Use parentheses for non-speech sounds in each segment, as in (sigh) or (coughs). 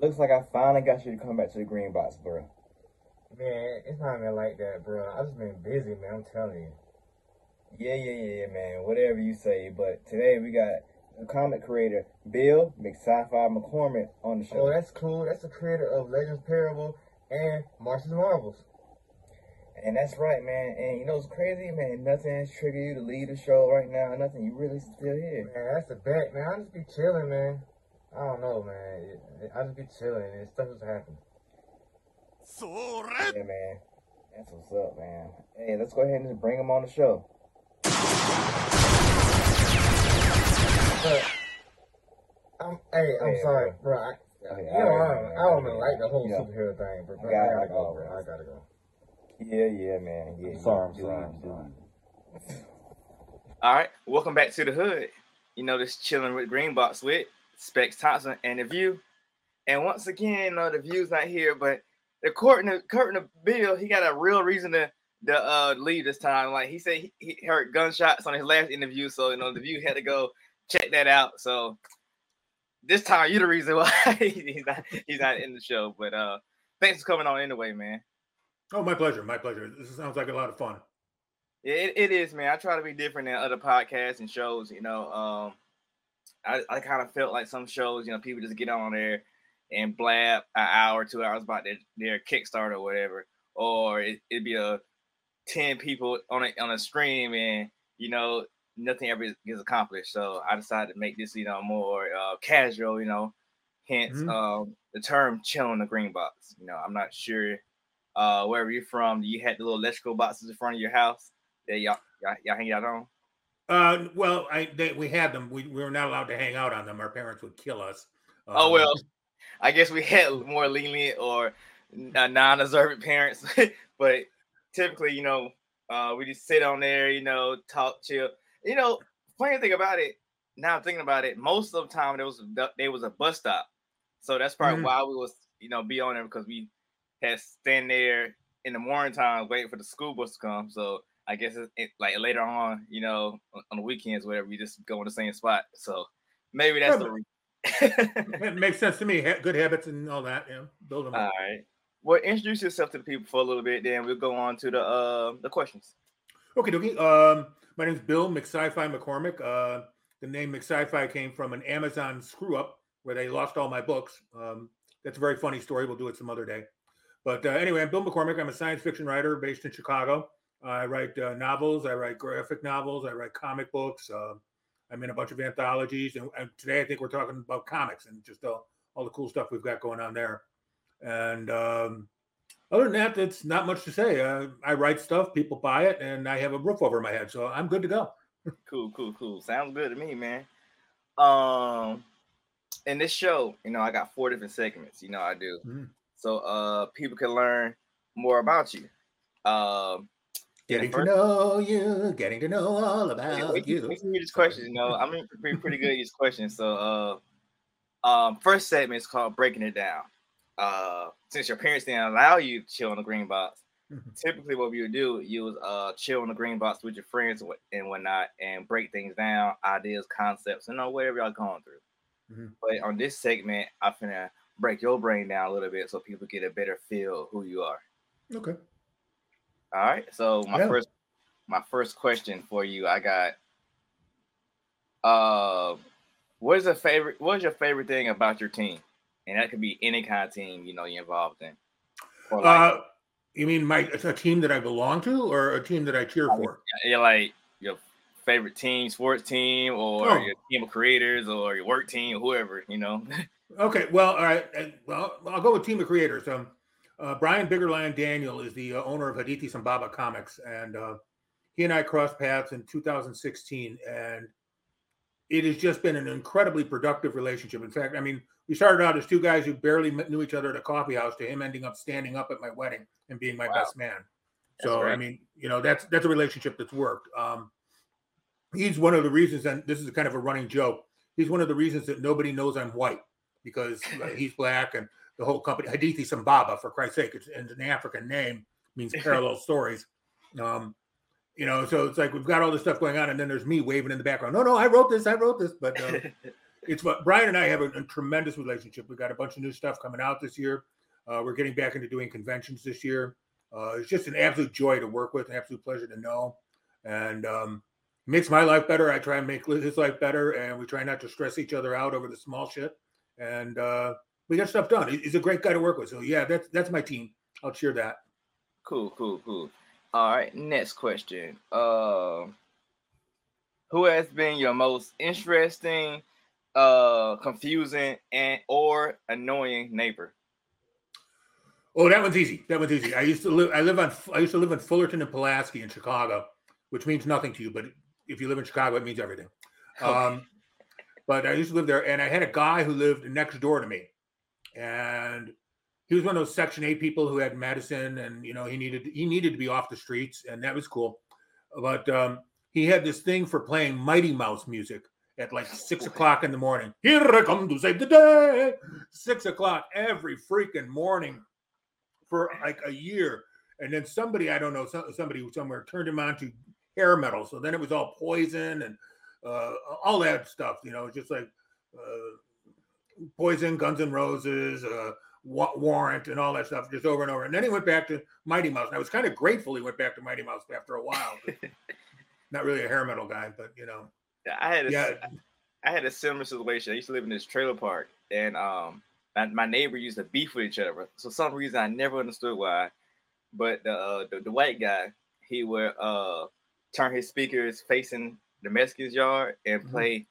Looks like I finally got you to come back to the green box, bro. Man, it's not even like that, bro. I've just been busy, man. I'm telling you. Yeah, yeah, yeah, yeah, man. Whatever you say. But today we got the comic creator Bill McSci-Fi McCormick on the show. Oh, that's cool. That's the creator of Legends Parallel and Martians Marvels. And that's right, man. And you know it's crazy, man. Nothing has triggered you to leave the show right now. Nothing. You really still here. Man, that's the bet, man. I just be chilling, man. I don't know, man. I just be chilling and stuff just happens. happen. Yeah, man. That's what's up, man. Hey, let's go ahead and just bring him on the show. But, I'm, hey, I'm Hey, sorry, bro. bro. I, oh, Okay, you know, I, alright, don't, man. I don't even like the whole Yeah. superhero thing, but I bro, I got- gotta I go, got bro. I gotta go. Yeah, yeah, man. Yeah, I'm sorry. I'm Do sorry, I'm sorry. (laughs) All right, welcome back to the hood. You know, this chilling with Green Box with Specks Thompson and the View. And once again, you know, the View's not here, but the court and the bill, he got a real reason to to uh, leave this time. Like he said, he, he heard gunshots on his last interview, so you know the View had to go check that out. So this time, you're the reason (laughs) why he's not he's not in the show. But uh, thanks for coming on anyway, man. Oh, my pleasure. My pleasure. This sounds like a lot of fun. Yeah, it, it is, man. I try to be different than other podcasts and shows. You know, um, I, I kind of felt like some shows, you know, people just get on there and blab an hour, two hours about their, their Kickstarter or whatever, or it, it'd be a ten people on a on a stream, and you know, nothing ever gets accomplished. So I decided to make this, you know, more uh, casual. You know, hence Mhm. um, the term "chilling the green box." You know, I'm not sure uh, wherever you're from. You had the little electrical boxes in front of your house that y'all y'all, y'all hang out on. Uh, well, I they, we had them. We, we were not allowed to hang out on them. Our parents would kill us. Oh Um, well, I guess we (laughs) had more lenient or uh, non-observant parents, (laughs) but typically, you know, uh, we just sit on there, you know, talk, chill. You know, funny thing about it, now I'm thinking about it, most of the time there was a, there was a bus stop, so that's probably Mhm. why we was you know be on there because we had stand there in the morning time waiting for the school bus to come. So I guess it's it, like later on, you know, on, on the weekends, whatever, we just go in the same spot. So maybe that's Yeah, the reason. it makes sense to me. Good habits and all that. Yeah, build them. All Up. right. Well, introduce yourself to the people for a little bit, then we'll go on to the uh the questions. Okay, dokie. Um, my name's Bill McSci-Fi McCormick. Uh, the name McSci-Fi came from an Amazon screw up where they lost all my books. Um, that's a very funny story. We'll do it some other day. But uh, anyway, I'm Bill McCormick. I'm a science fiction writer based in Chicago. I write uh, novels. I write graphic novels. I write comic books. Uh, I'm in a bunch of anthologies, and, and today I think we're talking about comics and just all, all the cool stuff we've got going on there. And um, other than that, it's not much to say. Uh, I write stuff, people buy it, and I have a roof over my head, so I'm good to go. (laughs) Cool, cool, cool. Sounds good to me, man. Um, in this show, you know, I got four different segments. You know, I do. Mhm. So uh, people can learn more about you. Um, Getting to know you, getting to know all about can, you. we can these questions. You know, I'm pretty pretty good at these questions. So, uh, um, first segment is called breaking it down. Uh, since your parents didn't allow you to chill in the green box, Mhm. typically what we would do, you would uh chill in the green box with your friends and whatnot, and break things down, ideas, concepts, you know, whatever y'all going through. Mhm. But on this segment, I'm going to break your brain down a little bit so people get a better feel who you are. Okay. All right. So my Yeah. first my first question for you, I got uh what is a favorite what is your favorite thing about your team? And that could be any kind of team, you know, you're involved in. Like Uh, you mean my a team that I belong to, or a team that I cheer for? you're like your favorite team, sports team, or Oh. your team of creators, or your work team, whoever, you know. (laughs) Okay. Well, all right. Well, I'll go with team of creators. Um, uh, Brian Biggerland Daniel is the uh, owner of Hadithi Sambamba Comics, and uh, he and I crossed paths in 2016, and it has just been an incredibly productive relationship. In fact, I mean, we started out as two guys who barely knew each other at a coffee house, to him ending up standing up at my wedding and being my Wow. best man. That's So I mean, you know, that's that's a relationship that's worked. Um, he's one of the reasons, and this is kind of a running joke. He's one of the reasons that nobody knows I'm white because uh, he's black and the whole company Hadithi Sambamba, for Christ's sake, it's, it's an African name, means (laughs) parallel stories. Um, you know, so it's like we've got all this stuff going on, and then there's me waving in the background. No, no, I wrote this, I wrote this, but uh, (laughs) it's what Brian and I have a, a, tremendous relationship. We've got a bunch of new stuff coming out this year. Uh, we're getting back into doing conventions this year. Uh, it's just an absolute joy to work with, an absolute pleasure to know, and um, makes my life better. I try and make his life better, and we try not to stress each other out over the small shit. And uh, we got stuff done. He's a great guy to work with. So yeah, that's that's my team. I'll cheer that. Cool, cool, cool. All right, next question. Uh, who has been your most interesting, uh, confusing, and or annoying neighbor? Oh, that one's easy. That one's easy. I used to live. I live on. I used to live in Fullerton and Pulaski in Chicago, which means nothing to you, but if you live in Chicago, it means everything. Um, but I used to live there, and I had a guy who lived next door to me, and he was one of those Section Eight people who had medicine, and you know he needed he needed to be off the streets, and that was cool. But um, he had this thing for playing Mighty Mouse music at like six o'clock in the morning. Here I come to save the day. Six o'clock every freaking morning for like a year. And then somebody, I don't know, somebody somewhere turned him on to hair metal. So then it was all poison and uh, all that stuff, you know, just like uh, poison, Guns and Roses, uh, Warrant, and all that stuff, just over and over. And then he went back to Mighty Mouse. And I was kind of grateful he went back to Mighty Mouse after a while. (laughs) Not really a hair metal guy, but you know. I had a, yeah. I had a similar situation. I used to live in this trailer park, and um, my, my neighbor used to beef with each other. So some reason I never understood why. But the, uh, the, the white guy, he would uh turn his speakers facing the Mexicans' yard and mm-hmm. play.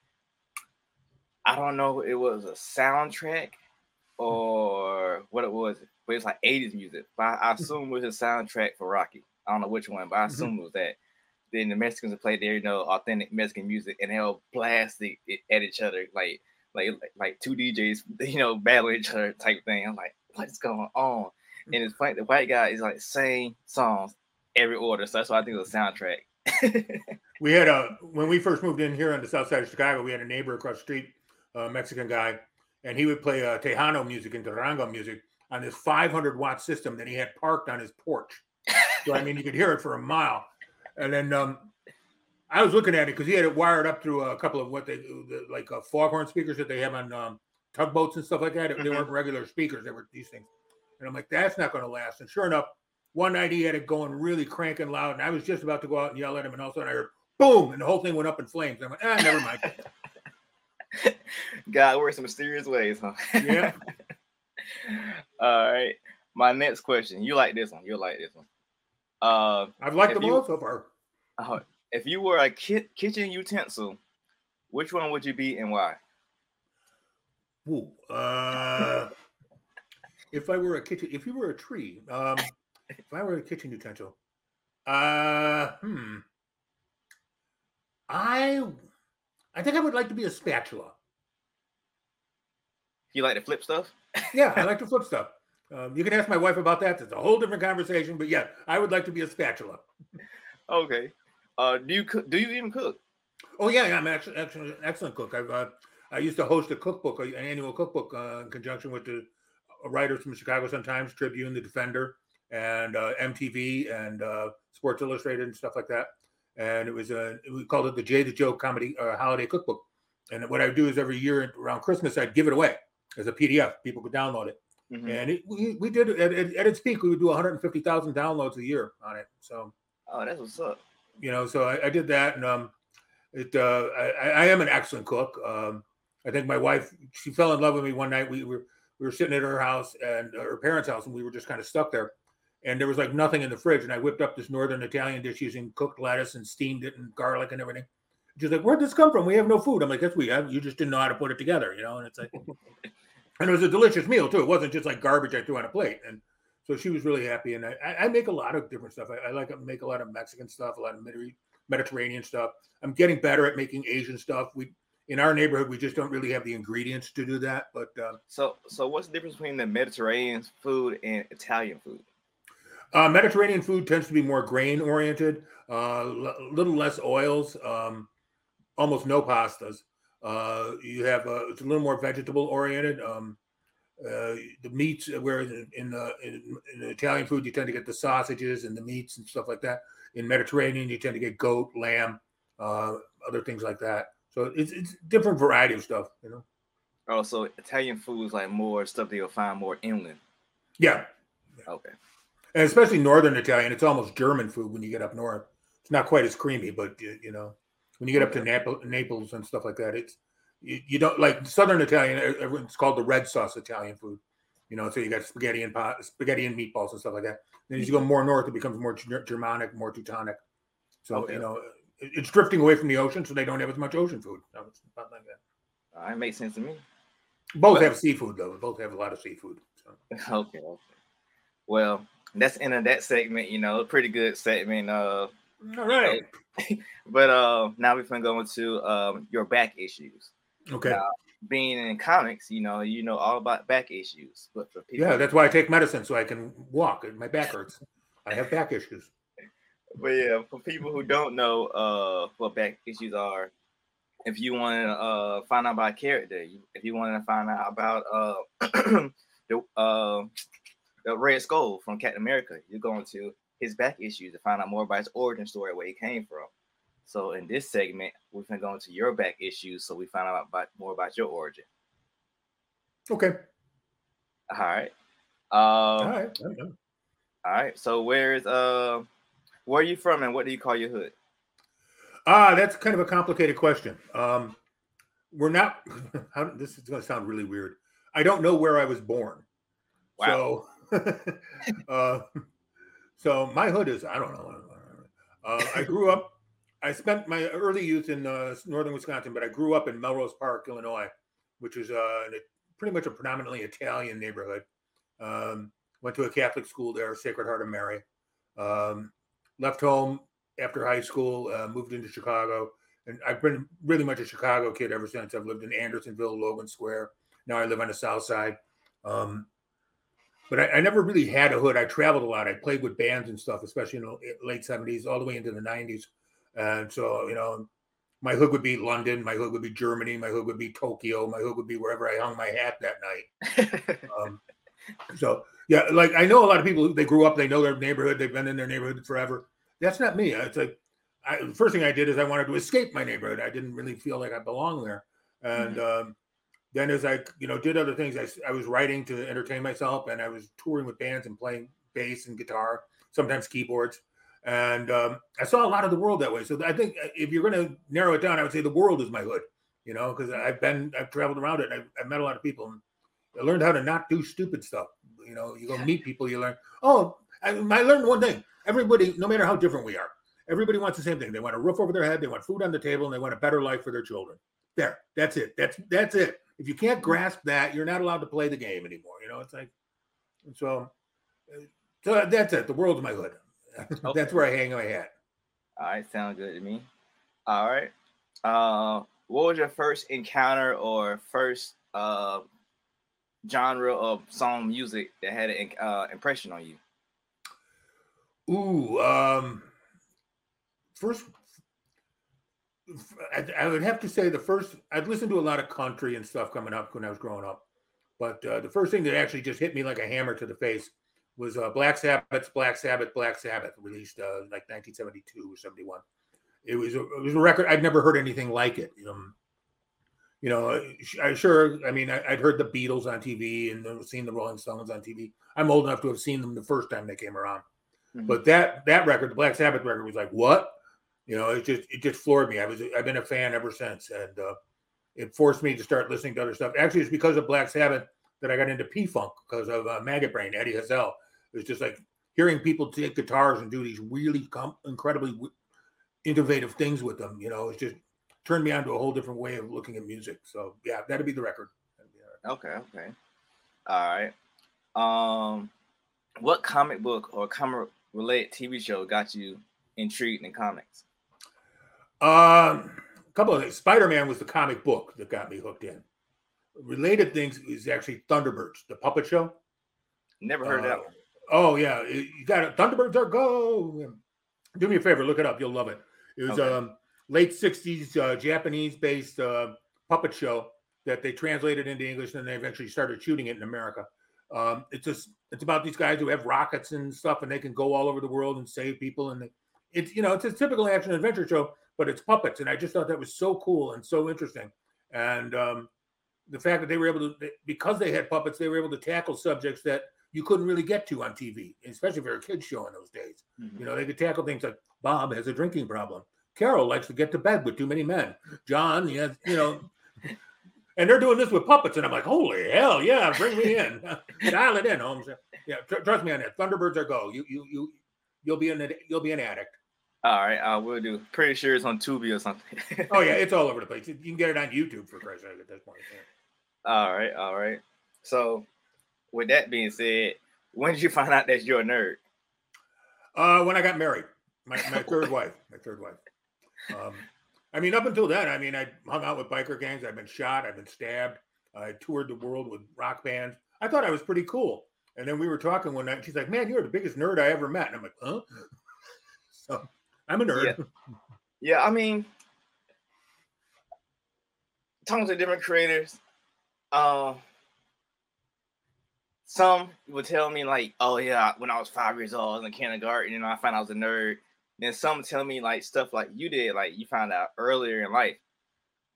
Mm-hmm. I don't know, it was a soundtrack or what it was, but it's like 80s music. But I, I assume it was a soundtrack for Rocky. I don't know which one, but I mm-hmm. assume mm-hmm. it was that. Then the Mexicans would play their, you know, authentic Mexican music and they'll blast it at each other like like like two DJs, (laughs) you know, battling each other type thing. I'm like, what's going on? And it's funny, the white guy is like same songs every order. So that's why I think it was a soundtrack. (laughs) we had a when we first moved in here on the south side of Chicago, we had a neighbor across the street, a Mexican guy, and he would play uh, Tejano music and Durango music on this 500 watt system that he had parked on his porch. So I mean, you could hear it for a mile. And then um, I was looking at it because he had it wired up through a couple of what they like uh, foghorn speakers that they have on um, tugboats and stuff like that. Mm-hmm. They weren't regular speakers; they were these things. And I'm like, that's not going to last. And sure enough, one night he had it going really cranking loud, and I was just about to go out and yell at him, and all of a sudden I heard boom, and the whole thing went up in flames. I'm like, ah, never mind. (laughs) (laughs) God works in mysterious ways, huh? Yeah. (laughs) all right. My next question. You like this one? You like this one? Uh, I've liked them all so far. Uh, if you were a ki- kitchen utensil, which one would you be and why? Ooh, uh, (laughs) if I were a kitchen, if you were a tree, um, if I were a kitchen utensil, uh, hmm, I, I think I would like to be a spatula. You like to flip stuff? (laughs) yeah, I like to flip stuff. Um, you can ask my wife about that. It's a whole different conversation. But yeah, I would like to be a spatula. okay. Uh, do you cook? Do you even cook? Oh yeah, yeah I'm actually, actually an excellent cook. I've uh, I used to host a cookbook, an annual cookbook, uh, in conjunction with the writers from Chicago Sun Times, Tribune, The Defender, and uh, MTV and uh, Sports Illustrated and stuff like that. And it was a we called it the Jay the Joe Comedy uh, Holiday Cookbook. And what I do is every year around Christmas, I'd give it away as a PDF. People could download it. Mm-hmm. And it, we, we did at, at, its peak, we would do 150,000 downloads a year on it. So, oh, that's what's up you know, so I, I did that, and um, it uh, I, I am an excellent cook. Um, I think my wife she fell in love with me one night. We were we were sitting at her house and uh, her parents' house, and we were just kind of stuck there. And there was like nothing in the fridge, and I whipped up this northern Italian dish using cooked lettuce and steamed it and garlic and everything. She's like, "Where'd this come from? We have no food." I'm like, "Yes, we have. You just didn't know how to put it together, you know." And it's like, (laughs) and it was a delicious meal too. It wasn't just like garbage I threw on a plate. And so she was really happy. And I, I make a lot of different stuff. I, I like to make a lot of Mexican stuff, a lot of Mediterranean stuff. I'm getting better at making Asian stuff. We in our neighborhood we just don't really have the ingredients to do that. But uh, so so what's the difference between the Mediterranean food and Italian food? Uh, Mediterranean food tends to be more grain oriented, a uh, little less oils, um, almost no pastas. Uh, you have uh, it's a little more vegetable oriented. Um, uh, the meats, uh, where in, the, in, in Italian food you tend to get the sausages and the meats and stuff like that. In Mediterranean, you tend to get goat, lamb, uh, other things like that. So it's it's different variety of stuff, you know. Oh, so Italian food is like more stuff that you'll find more inland. Yeah, Okay. And especially northern Italian, it's almost German food when you get up north. It's not quite as creamy, but you, know, when you get up to Naples, Naples and stuff like that, it's you, you don't like southern Italian. It's called the red sauce Italian food. You know, so you got spaghetti and pot, spaghetti and meatballs and stuff like that. Then as you go mm-hmm. more north, it becomes more Germanic, more Teutonic. So Okay. you know, it's drifting away from the ocean, so they don't have as much ocean food. No, it's not like that. Uh, right, makes sense to me. Both Well- have seafood though. Both have a lot of seafood. So. (laughs) Okay. Well, that's end of that segment. You know, a pretty good segment. Uh, All right. (laughs) but uh, now we're gonna go into um your back issues. Okay. Now, being in comics, you know, you know all about back issues. But for people, Yeah, that's why I take medicine so I can walk. My back hurts. I have back issues. (laughs) But yeah, for people who don't know uh what back issues are, if you want to uh find out about character, if you want to find out about uh (clears throat) the uh the Red Skull from Captain America, you're going to his back issues to find out more about his origin story, where he came from. So in this segment, we're gonna go into your back issues, so we find out about more about your origin. Okay. All right. All Um, right. I know. all right. So where's uh where are you from and what do you call your hood? Ah, that's kind of a complicated question. Um, we're not. (laughs) This is going to sound really weird. I don't know where I was born. Wow. So, (laughs) uh, so my hood is. I don't know. Uh, I grew up. I spent my early youth in uh, northern Wisconsin, but I grew up in Melrose Park, Illinois, which is uh, a- pretty much a predominantly Italian neighborhood. Um, went to a Catholic school there, Sacred Heart of Mary. Um, left home after high school, uh, moved into Chicago, and I've been really much a Chicago kid ever since. I've lived in Andersonville, Logan Square. Now I live on the South Side. Um, but I, I never really had a hood. I traveled a lot. I played with bands and stuff, especially in the late seventies, all the way into the nineties. And so, you know, my hood would be London. My hood would be Germany. My hood would be Tokyo. My hood would be wherever I hung my hat that night. (laughs) Um, so yeah, like I know a lot of people. who- They grew up. They know their neighborhood. They've been in their neighborhood forever. That's not me. It's like I, the first thing I did is I wanted to escape my neighborhood. I didn't really feel like I belonged there. And um, then as I you know did other things, I, I was writing to entertain myself, and I was touring with bands and playing bass and guitar, sometimes keyboards. And um, I saw a lot of the world that way. So I think uh, if you're going to narrow it down, I would say the world is my hood. You know, because I've been I've traveled around it. And I've, I've met a lot of people. And I learned how to not do stupid stuff. You know, you go meet people, you learn. Oh, I, I learned one thing. Everybody, no matter how different we are, everybody wants the same thing. They want a roof over their head, they want food on the table, and they want a better life for their children. There, that's it. That's that's it. If you can't grasp that, you're not allowed to play the game anymore. You know, it's like so. uh, So that's it. The world's my hood. (laughs) that's where I hang my hat. All right, sounds good to me. All right. Uh, what was your first encounter or first uh genre of song music that had an uh, impression on you? Ooh, um, first, I, I would have to say the first. I'd listened to a lot of country and stuff coming up when I was growing up, but uh, the first thing that actually just hit me like a hammer to the face was uh, Black Sabbath's Black Sabbath, Black Sabbath, released uh, like 1972 or 71. It was a, it was a record. I'd never heard anything like it. Um, you know, I sure. I mean, I, I'd heard the Beatles on TV and seen the Rolling Stones on TV. I'm old enough to have seen them the first time they came around. Mhm. But that that record, the Black Sabbath record, was like what? You know, it just it just floored me. I was I've been a fan ever since, and uh, it forced me to start listening to other stuff. Actually, it's because of Black Sabbath that I got into P Funk because of uh, Maggot Brain, Eddie Hazel. It was just like hearing people take guitars and do these really com- incredibly w- innovative things with them. You know, it's just turned me on to a whole different way of looking at music. So yeah, that'd be the record. Okay, okay. All right. Um, what comic book or comic related TV show got you intrigued in comics? Um, a couple of things. Spider Man was the comic book that got me hooked in. Related things is actually Thunderbirds, the puppet show. Never heard of that Uh, one. Oh yeah, it- you got it. Thunderbirds are go. Do me a favor, look it up. You'll love it. It was Okay. um late '60s uh, Japanese-based uh, puppet show that they translated into English, and they eventually started shooting it in America. Um, it's just it's about these guys who have rockets and stuff, and they can go all over the world and save people. And they, it's you know it's a typical action adventure show, but it's puppets, and I just thought that was so cool and so interesting. And um, the fact that they were able to, because they had puppets, they were able to tackle subjects that you couldn't really get to on TV, especially if you're a kid show in those days. Mhm. You know, they could tackle things like Bob has a drinking problem. Carol likes to get to bed with too many men. John, he has, you know, (laughs) and they're doing this with puppets, and I'm like, holy hell, yeah, bring me in, (laughs) dial it in, Holmes. Yeah, tr- trust me on that. Thunderbirds are go. You, you, you, you'll be an, you'll be an addict. All right, I will do. Pretty sure it's on Tubi or something. Oh yeah, (laughs) it's all over the place. You can get it on YouTube for Christ's sake at this point. yeah. all right, all right. So, with that being said, when did you find out that you're a nerd? Uh, when I got married, my, my (laughs) third wife, my third wife. Um, I mean, up until then, I mean, I hung out with biker gangs. I've been shot. I've been stabbed. I toured the world with rock bands. I thought I was pretty cool. And then we were talking one night. And she's like, "Man, you're the biggest nerd I ever met." And I'm like, "Huh?" (laughs) So I'm a nerd. Yeah, I mean, talking to different creators, um, some would tell me like, "Oh yeah, when I was five years old, I was in kindergarten, know, I found I was a nerd." Then some tell me like stuff like you did, like you found out earlier in life.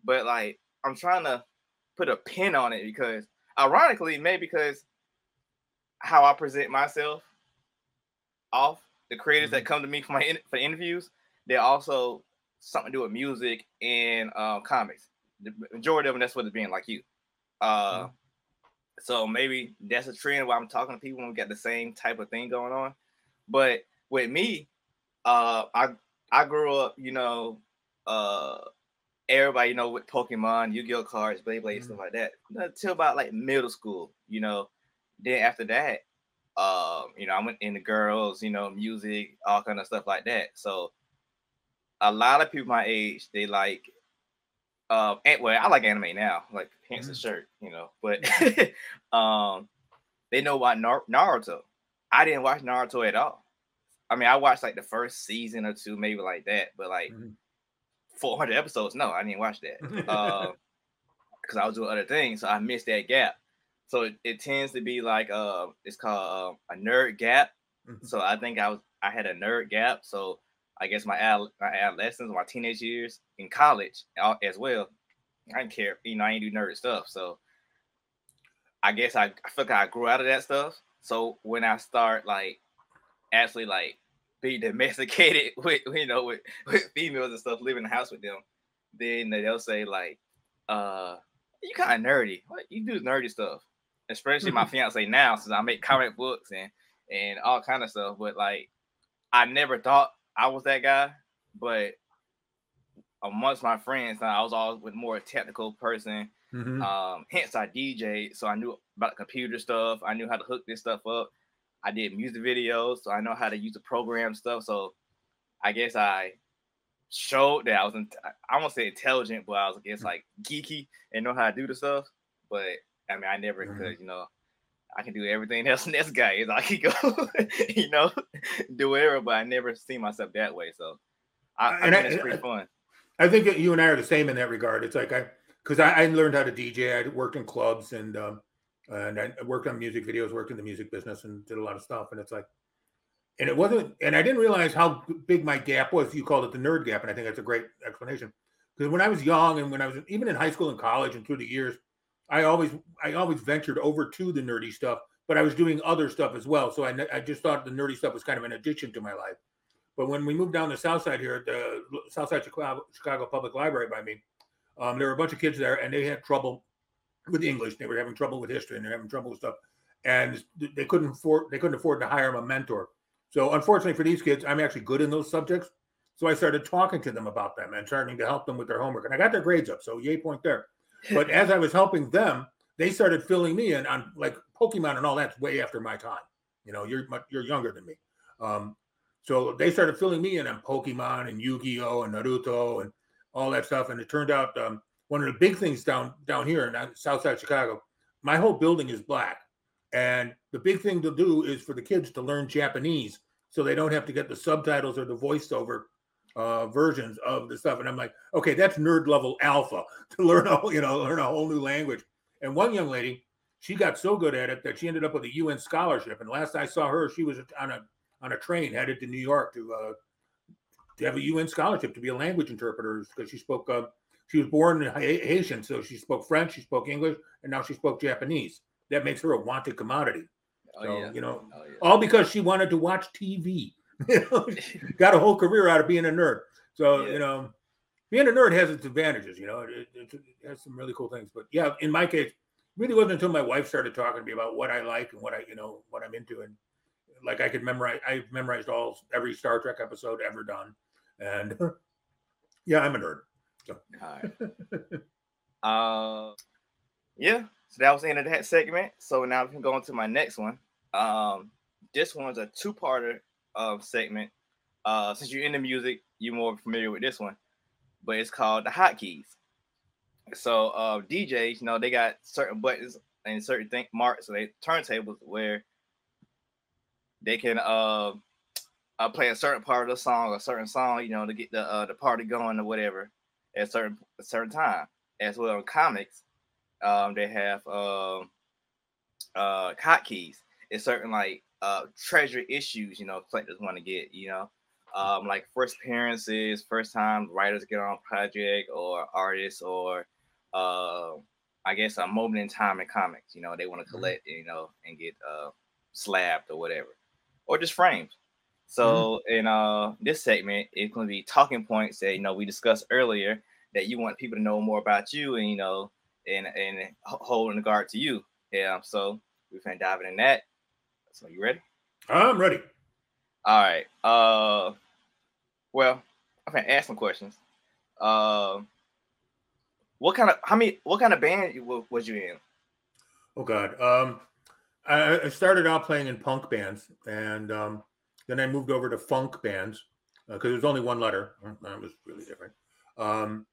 But like, I'm trying to put a pin on it because, ironically, maybe because how I present myself off the creators that come to me for my in, for interviews, they're also something to do with music and uh, comics. The majority of them, that's what it's being like you. Uh, So maybe that's a trend where I'm talking to people when we got the same type of thing going on. But with me, uh, I I grew up, you know, uh, everybody, you know, with Pokemon, Yu-Gi-Oh cards, Beyblade, stuff like that, until about like middle school, you know. Then after that, um, you know, I went into girls, you know, music, all kind of stuff like that. So a lot of people my age, they like um and well, I like anime now, like hence the shirt, you know, but (laughs) (laughs) um they know about Nar- Naruto. I didn't watch Naruto at all. I mean, I watched like the first season or two, maybe like that, but like Mhm. 400 episodes, no, I didn't watch that. (laughs) Um, because I was doing other things, so I missed that gap. So it, it tends to be like uh, it's called uh, a nerd gap. Mhm. So I think I was I had a nerd gap. So I guess my ad, my adolescence, my teenage years in college uh, as well. I didn't care, you know, I didn't do nerd stuff. So I guess I, I feel like I grew out of that stuff. So when I start like actually like be (laughs) domesticated with you know with, (laughs) with females and stuff, living in the house with them, then they'll say like, uh, you kind of nerdy. What you do nerdy stuff, especially my fiance now, since I make comic books and and all kind of stuff. But like, I never thought I was that guy, but amongst my friends, I was always with more technical person. Mhm. Um, hence I DJ, so I knew about computer stuff. I knew how to hook this stuff up. I did music videos, so I know how to use the program stuff. So I guess I showed that I was, in, I won't say intelligent, but I was, I guess, like geeky and know how to do the stuff. But I mean, I never Mhm. could, you know. I can do everything (laughs) else. And this guy is I can go, you know, do whatever, but I never see myself that way. So I, I And think I- it's pretty fun. I think that you and I are the same in that regard. It's like I, because I, I learned how to DJ. I worked in clubs and um, and I worked on music videos, worked in the music business, and did a lot of stuff. And it's like, and it wasn't, and I didn't realize how big my gap was. You called it the nerd gap, and I think that's a great explanation. Because when I was young, and when I was even in high school and college, and through the years, I always, I always ventured over to the nerdy stuff, but I was doing other stuff as well. So I, I just thought the nerdy stuff was kind of an addition to my life. But when we moved down the south side here at the South Side Chicago, Chicago Public Library by me, um, there were a bunch of kids there, and they had trouble with English. They were having trouble with history, and they're having trouble with stuff, and they couldn't afford they couldn't afford to hire a mentor. So unfortunately for these kids, I'm actually good in those subjects. So I started talking to them about them and starting to help them with their homework, and I got their grades up. So yay point there. But as I was helping them, they started filling me in on like Pokemon and all that's way after my time. You know, you're much, you're younger than me. Um, so they started filling me in on Pokemon and Yu-Gi-Oh and Naruto and all that stuff. And it turned out um, one of the big things down down here in Southside Chicago, my whole building is black, and the big thing to do is for the kids to learn Japanese so they don't have to get the subtitles or the voiceover uh, versions of the stuff. And I'm like, okay, that's nerd level alpha (laughs) to learn a you know learn a whole new language. And one young lady, she got so good at it that she ended up with a UN scholarship. And last I saw her, she was on a on a train headed to New York to uh, to have a UN scholarship to be a language interpreter because she spoke. Uh, she was born in Haitian, so she spoke French, she spoke English, and now she spoke Japanese. That makes her a wanted commodity. Oh, so, yeah. you know, Oh, yeah. all because she wanted to watch TV. (laughs) You know, got a whole career out of being a nerd. So Yeah. you know, being a nerd has its advantages. You know, it, it, it has some really cool things. But yeah, in my case, really wasn't until my wife started talking to me about what I like and what I, you know, what I'm into, and like I could memorize. I've memorized all every Star Trek episode ever done, and (laughs) yeah, I'm a nerd. All right. Uh, yeah. So that was the end of that segment. So now we can go on to my next one. Um, this one's a two-parter uh, segment. Uh, since you're into music, you're more familiar with this one, but it's called the hotkeys. So uh, DJs, you know, they got certain buttons and certain thing marks, so they turntables where they can uh, uh play a certain part of the song, a certain song, you know, to get the uh, the party going or whatever at a certain a certain time. As well in comics, um, they have um uh hotkeys. It's certain like uh treasure issues, you know, collectors want to get, you know. Um, like first appearances, first time writers get on a project or artists or uh I guess a moment in time in comics, you know, they want to collect, you know, and get uh slabbed or whatever. Or just frames. So in uh this segment, it's gonna be talking points that you know we discussed earlier that you want people to know more about you and you know and and ho- hold in regard to you. Yeah, so we're gonna dive into that. So you ready? I'm ready. All right. Uh well, I'm gonna ask some questions. Uh what kind of how many what kind of band you, was you in? Oh God. Um, I, I started out playing in punk bands, and um, then I moved over to funk bands because was only one letter. That was really different. Um,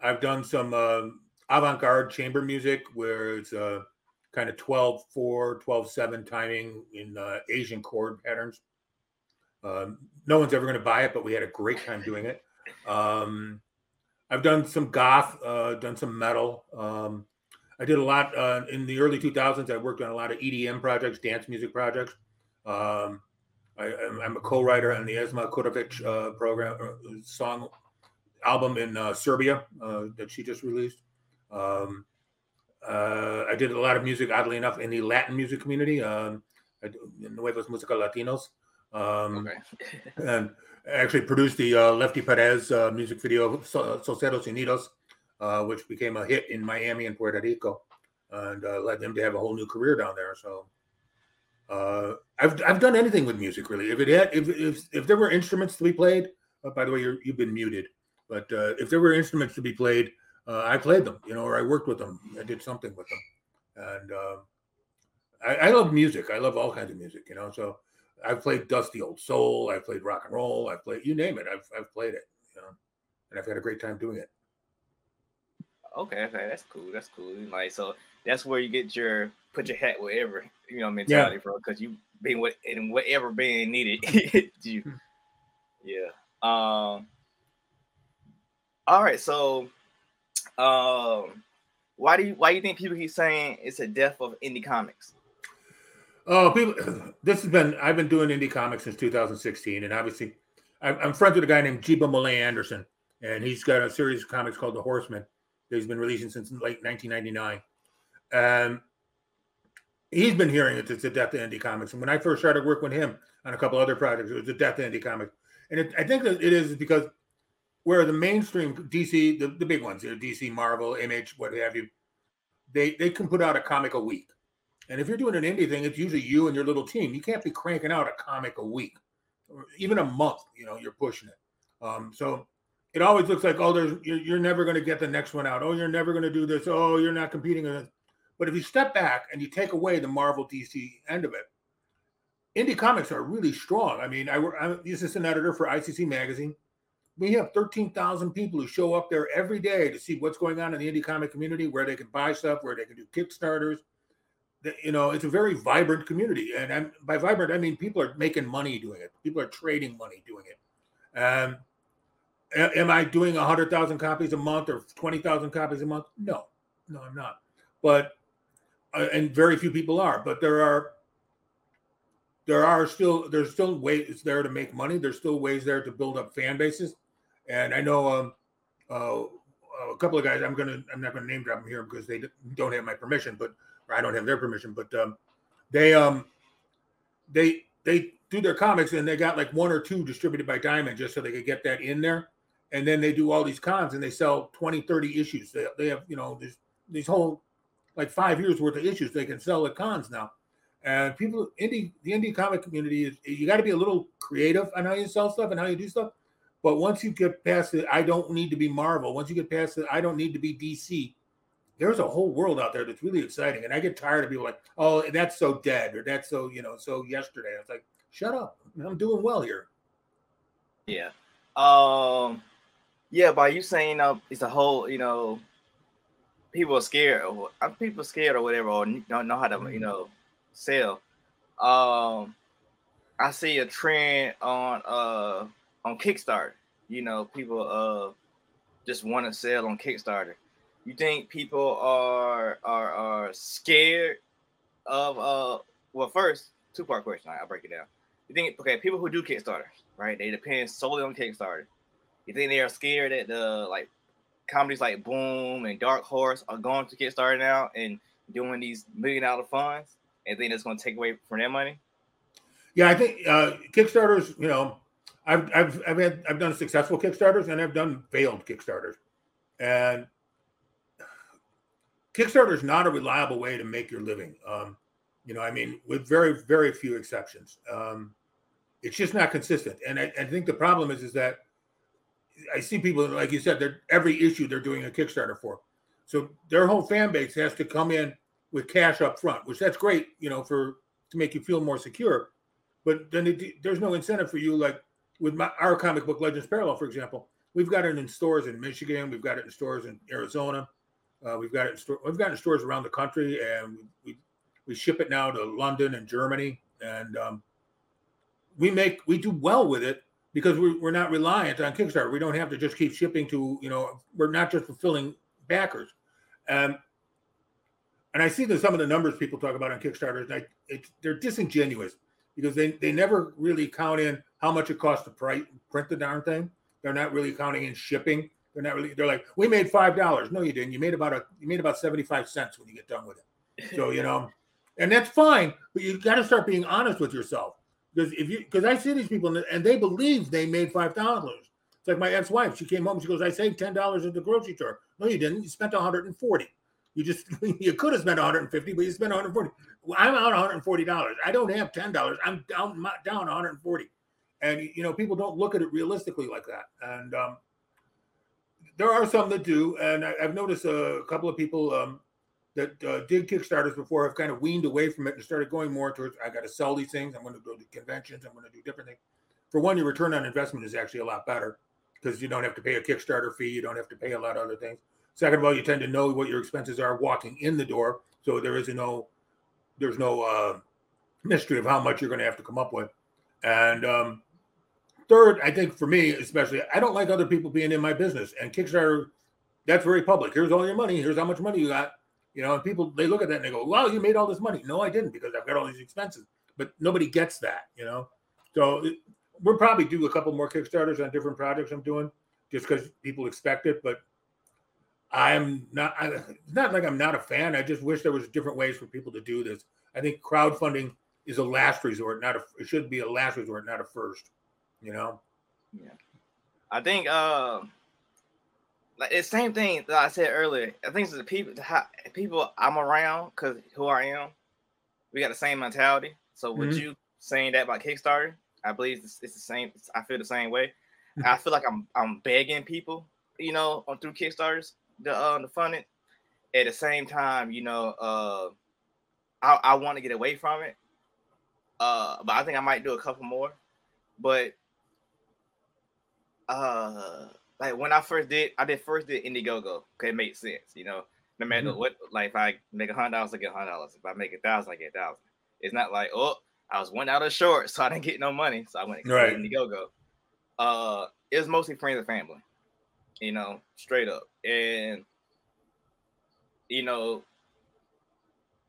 I've done some uh, avant-garde chamber music where it's uh, kind of 12 4 12 7 timing in uh, asian chord patterns. Um, no one's ever going to buy it but we had a great time doing it. Um, i've done some goth uh, done some metal. Um, i did a lot uh, in the early 2000s i worked on a lot of edm projects dance music projects. Um, I, I'm- I'm a co-writer on the Esma Kutovic uh, program uh, song album in uh, Serbia uh, that she just released. Um, uh, I did a lot of music, oddly enough, in the Latin music community, um, Nuevos Musica Latinos, um, (laughs) and I actually produced the uh, Lefty Perez uh, music video, So- Solceros Unidos, uh, which became a hit in Miami and Puerto Rico, and uh, led them to have a whole new career down there. So. Uh, I've I've done anything with music really. If it had if if, if there were instruments to be played, uh, by the way, you're, you've been muted. But uh, if there were instruments to be played, uh, I played them, you know, or I worked with them. I did something with them, and uh, I, I love music. I love all kinds of music, you know. So I've played dusty old soul. I've played rock and roll. I've played you name it. I've I've played it, you know, and I've had a great time doing it. Okay, okay, that's cool. That's cool. Like so, that's where you get your put your hat wherever you know mentality from because you been what in whatever band needed (laughs) you. Hmm. Yeah. Um. All right. So, um, why do you why do you think people keep saying it's a death of indie comics? Oh, people! (clears throat) This has been I've been doing indie comics since 2016, and obviously, I'm, friends with a guy named Jiba Molei Anderson, and he's got a series of comics called The Horsemen that he's been releasing since late 1999. And he's been hearing it, it's a death of indie comics. And when I first started working with him on a couple other projects, it was a death of indie comics. And it, I think that it is because where the mainstream DC, the, the big ones, you know, DC, Marvel, Image, what have you, they they can put out a comic a week. And if you're doing an indie thing, it's usually you and your little team. You can't be cranking out a comic a week, or even a month. You know, you're pushing it. Um, so it always looks like, oh, there's you're, you're never going to get the next one out. Oh, you're never going to do this. Oh, you're not competing. In it. But if you step back and you take away the Marvel DC end of it, indie comics are really strong. I mean, I, I'm the assistant editor for ICC magazine. We have 13,000 people who show up there every day to see what's going on in the indie comic community, where they can buy stuff, where they can do Kickstarters. The- You know, it's a very vibrant community. And I'm, by vibrant, I mean people are making money doing it. People are trading money doing it. Um, am I doing 100,000 copies a month or 20,000 copies a month? No, no, I'm not. But, uh, and very few people are, but there are there are still there's still ways there to make money. There's still ways there to build up fan bases, and I know um, uh, a couple of guys. I'm gonna I'm not gonna name drop them here because they don't have my permission, but I don't have their permission. But um, they um they they do their comics and they got like one or two distributed by Diamond just so they could get that in there. And then they do all these cons and they sell 20, 30 issues. They, they have, you know, these these whole like five years worth of issues they can sell at cons now. And people, indie, the indie comic community is you got to be a little creative on how you sell stuff and how you do stuff. But once you get past it, I don't need to be Marvel. Once you get past it, I don't need to be DC. There's a whole world out there that's really exciting. And I get tired of people like, oh, that's so dead or that's so, you know, so yesterday. It's like, shut up. I'm doing well here. Yeah. Um, yeah, by you saying uh, it's a whole, you know, people are scared or uh, people scared or whatever, or don't know how to, you Mm-hmm. know, sell. Um, I see a trend on uh on Kickstarter. You know, people uh just want to sell on Kickstarter. You think people are are are scared of uh well first two part question I'll break it down. You think okay people who do Kickstarter right they depend solely on Kickstarter. You think they are scared that the like comedies like Boom and Dark Horse are going to Kickstarter now and doing these million dollar funds and think it's going to take away from their money? Yeah, I think uh, Kickstarters. You know, I've I've I've had I've done successful Kickstarters and I've done failed Kickstarters, and Kickstarter is not a reliable way to make your living. Um, you know, I mean, with very very few exceptions, um, it's just not consistent. And I, I think the problem is is that I see people like you said, they're every issue they're doing a Kickstarter for, so their whole fan base has to come in with cash up front, which that's great, you know, for to make you feel more secure but then it, there's no incentive for you like with my, our comic book legends parallel for example we've got it in stores in michigan we've got it in stores in arizona uh, we've got it in store we've got it in stores around the country and we, we, we ship it now to london and germany and um, we make we do well with it because we're, we're not reliant on kickstarter. We don't have to just keep shipping to you know we're not just fulfilling backers. Um, and i see that some of the numbers people talk about on kickstarter and I, it's, they're disingenuous because they, they never really count in how much it costs to print, print the darn thing. They're not really counting in shipping. They're not really. They're like, we made five dollars. No, you didn't. You made about a you made about seventy five cents when you get done with it. So you know, and that's fine. But you got to start being honest with yourself because if you because I see these people and they believe they made five dollars. It's like my ex wife. She came home. She goes, I saved ten dollars at the grocery store. No, you didn't. You spent one hundred and forty. You just (laughs) you could have spent 150, but you spent 140. Well, I'm out 140 dollars. I don't have ten dollars. I'm down down 140. And you know, people don't look at it realistically like that. And um, there are some that do. And I, have noticed a couple of people um, that uh, did Kickstarters before have kind of weaned away from it and started going more towards I got to sell these things. I'm going to go to conventions. I'm going to do different things. For one, your return on investment is actually a lot better because you don't have to pay a Kickstarter fee. You don't have to pay a lot of other things. Second of all, you tend to know what your expenses are walking in the door, so there is no there's no uh, mystery of how much you're going to have to come up with. And um, third, I think for me especially, I don't like other people being in my business. And Kickstarter, that's very public. Here's all your money. Here's how much money you got. You know, and people they look at that and they go, "Wow, you made all this money." No, I didn't because I've got all these expenses. But nobody gets that, you know. So we'll probably do a couple more Kickstarters on different projects I'm doing, just because people expect it. But I'm not. I, it's not like I'm not a fan. I just wish there was different ways for people to do this. I think crowdfunding is a last resort, not a. It should be a last resort, not a first. You know. Yeah, I think. Uh, like the same thing that I said earlier. I think it's the people, the people I'm around, because who I am, we got the same mentality. So with Mhm. you saying that about Kickstarter, I believe it's, it's the same. I feel the same way. I feel like I'm I'm begging people, you know, on through Kickstarters the uh the funding. At the same time, you know, uh, I I want to get away from it. Uh, but I think I might do a couple more. But uh, like when I first did, I did first did Indiegogo. Okay, it made sense, you know. No matter Mhm. what, like if I make a hundred dollars, I get a hundred dollars. If I make a thousand, I get a thousand. It's not like oh, I was one out of short, (laughs) so I didn't get no money, so I went to Right. Indiegogo. Uh, it was mostly friends and family, you know, straight up, and you know,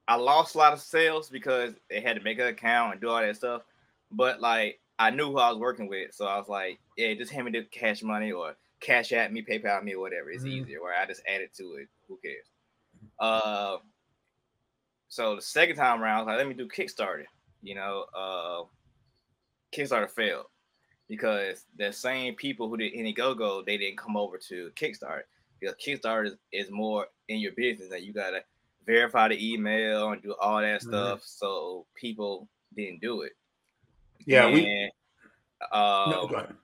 I lost a lot of sales because they had to make an account and do all that stuff. but like I knew who I was working with, so I was like, yeah, just hand me the cash money or cash at me, PayPal me, or whatever. It's Mhm. easier. Where I just add it to it. Who cares? Uh, so the second time around, I was like, let me do Kickstarter. You know, uh, Kickstarter failed because the same people who did Indiegogo, they didn't come over to Kickstarter because Kickstarter is, is more in your business that you gotta verify the email and do all that Mhm. stuff. So people didn't do it. Yeah, we. And, No, um.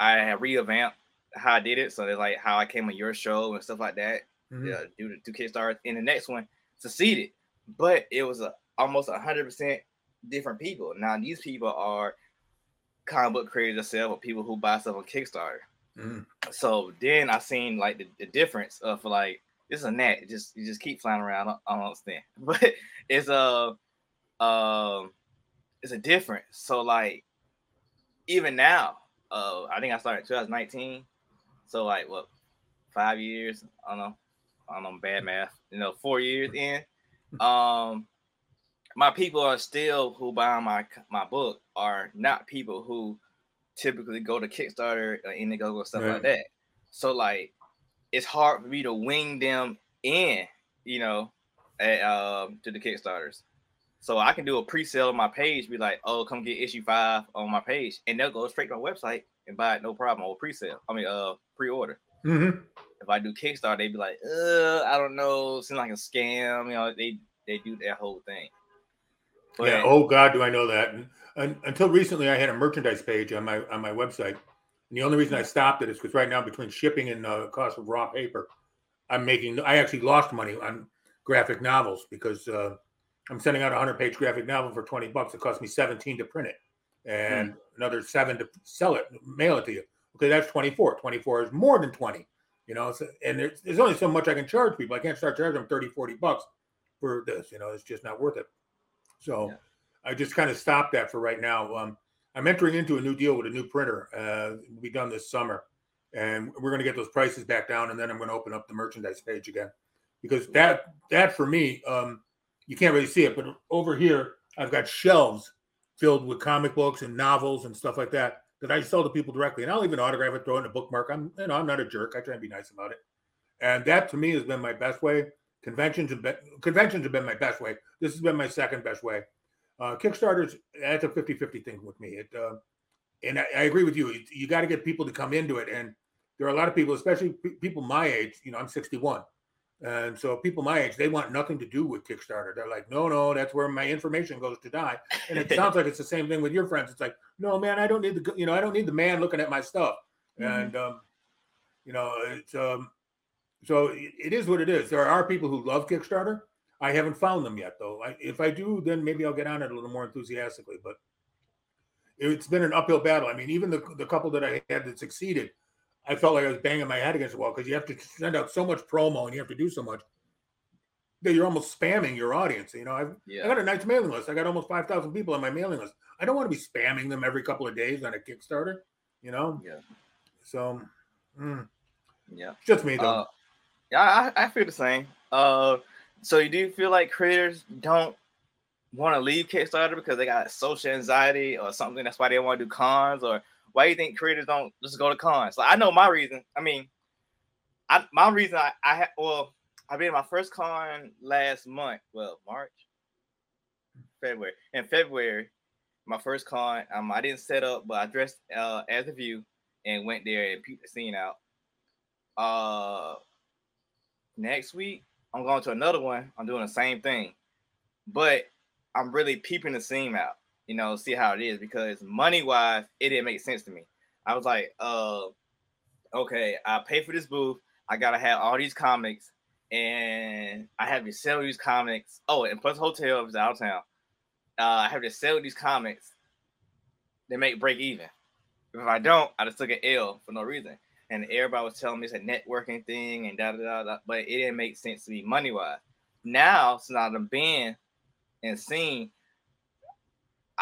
I revamped how I did it. So it's like how I came on your show and stuff like that. Mhm. Yeah, do to, to Kickstarter. And the next one succeeded, but it was a, almost hundred percent different people. Now these people are comic book creators themselves, or people who buy stuff on Kickstarter. Mhm. So then I seen like the, the difference of like this is a net. It just you just keep flying around. I I don't understand, (laughs) but it's a um it's a difference. So like even now, uh I think I started 2019. So like what five years? I don't know. I don't know bad math. You know, four years in. Um my people are still who buy my my book are not people who typically go to Kickstarter or Indiegogo stuff Right. like that. So like it's hard for me to wing them in, you know, at, um to the Kickstarters. So I can do a pre-sale on my page, be like, oh, come get issue five on my page, and they'll go straight to my website and buy it no problem or pre-sale. I mean uh pre-order. Mhm. If I do Kickstarter, they'd be like, uh, I don't know, seems like a scam, you know, they they do that whole thing. But yeah. Oh God, do I know that? And, and until recently, I had a merchandise page on my on my website, and the only reason I stopped it is because right now, between shipping and uh, cost of raw paper, I'm making. I actually lost money on graphic novels because uh, I'm sending out a hundred page graphic novel for twenty bucks. It cost me seventeen to print it, and another seven to sell it, mail it to you. Okay, that's 24. 24 is more than 20. You know, so, and there's, there's only so much I can charge people. I can't start charging them 30, 40 bucks for this. You know, it's just not worth it. So Yeah. I just kind of stopped that for right now. Um, I'm entering into a new deal with a new printer. Uh, it'll be done this summer, and we're going to get those prices back down, and then I'm going to open up the merchandise page again, because that that for me, um, you can't really see it, but over here I've got shelves filled with comic books and novels and stuff like that that I sell to people directly, and I'll even autograph it, throw in a bookmark. I'm you know I'm not a jerk. I try and be nice about it, and that to me has been my best way. Conventions have been conventions have been my best way. This has been my second best way. Uh, Kickstarter's that's a 50-50 thing with me. It uh, and I, I agree with you. You, you got to get people to come into it, and there are a lot of people, especially pe- people my age. You know, I'm 61, and so people my age they want nothing to do with Kickstarter. They're like, no, no, that's where my information goes to die. And it sounds like it's the same thing with your friends. It's like, no, man, I don't need the, you know I don't need the man looking at my stuff, Mhm. and um, you know it's um, so it, it is what it is. There are people who love Kickstarter. I haven't found them yet, though. I, if I do, then maybe I'll get on it a little more enthusiastically. But it's been an uphill battle. I mean, even the the couple that I had that succeeded, I felt like I was banging my head against the wall because you have to send out so much promo and you have to do so much that you're almost spamming your audience. You know, I've, I got a nice mailing list. I got almost five thousand people on my mailing list. I don't want to be spamming them every couple of days on a Kickstarter. You know, yeah, so mm, yeah. just me though. Uh, yeah, I, I feel the same. Uh, so you do feel like creators don't want to leave Kickstarter because they got social anxiety or something? That's why they want to do cons, or why do you think creators don't just go to cons? So I know my reason. I mean, I my reason I I had well, I been my first con last month. Well, March, February. In February, my first con. Um, I didn't set up, but I dressed uh as a view and went there and peeped the scene out. Uh, next week I'm going to another one. I'm doing the same thing, but I'm really peeping the scene out. You know, see how it is because money wise, it didn't make sense to me. I was like, uh, okay, I pay for this booth. I gotta have all these comics, and I have to sell these comics. Oh, and plus hotel is out of town. Uh, I have to sell these comics. They make break even. If I don't, I just took an L for no reason. And everybody was telling me it's a networking thing and da da da, da but it didn't make sense to me money wise. Now, since I've been and seen,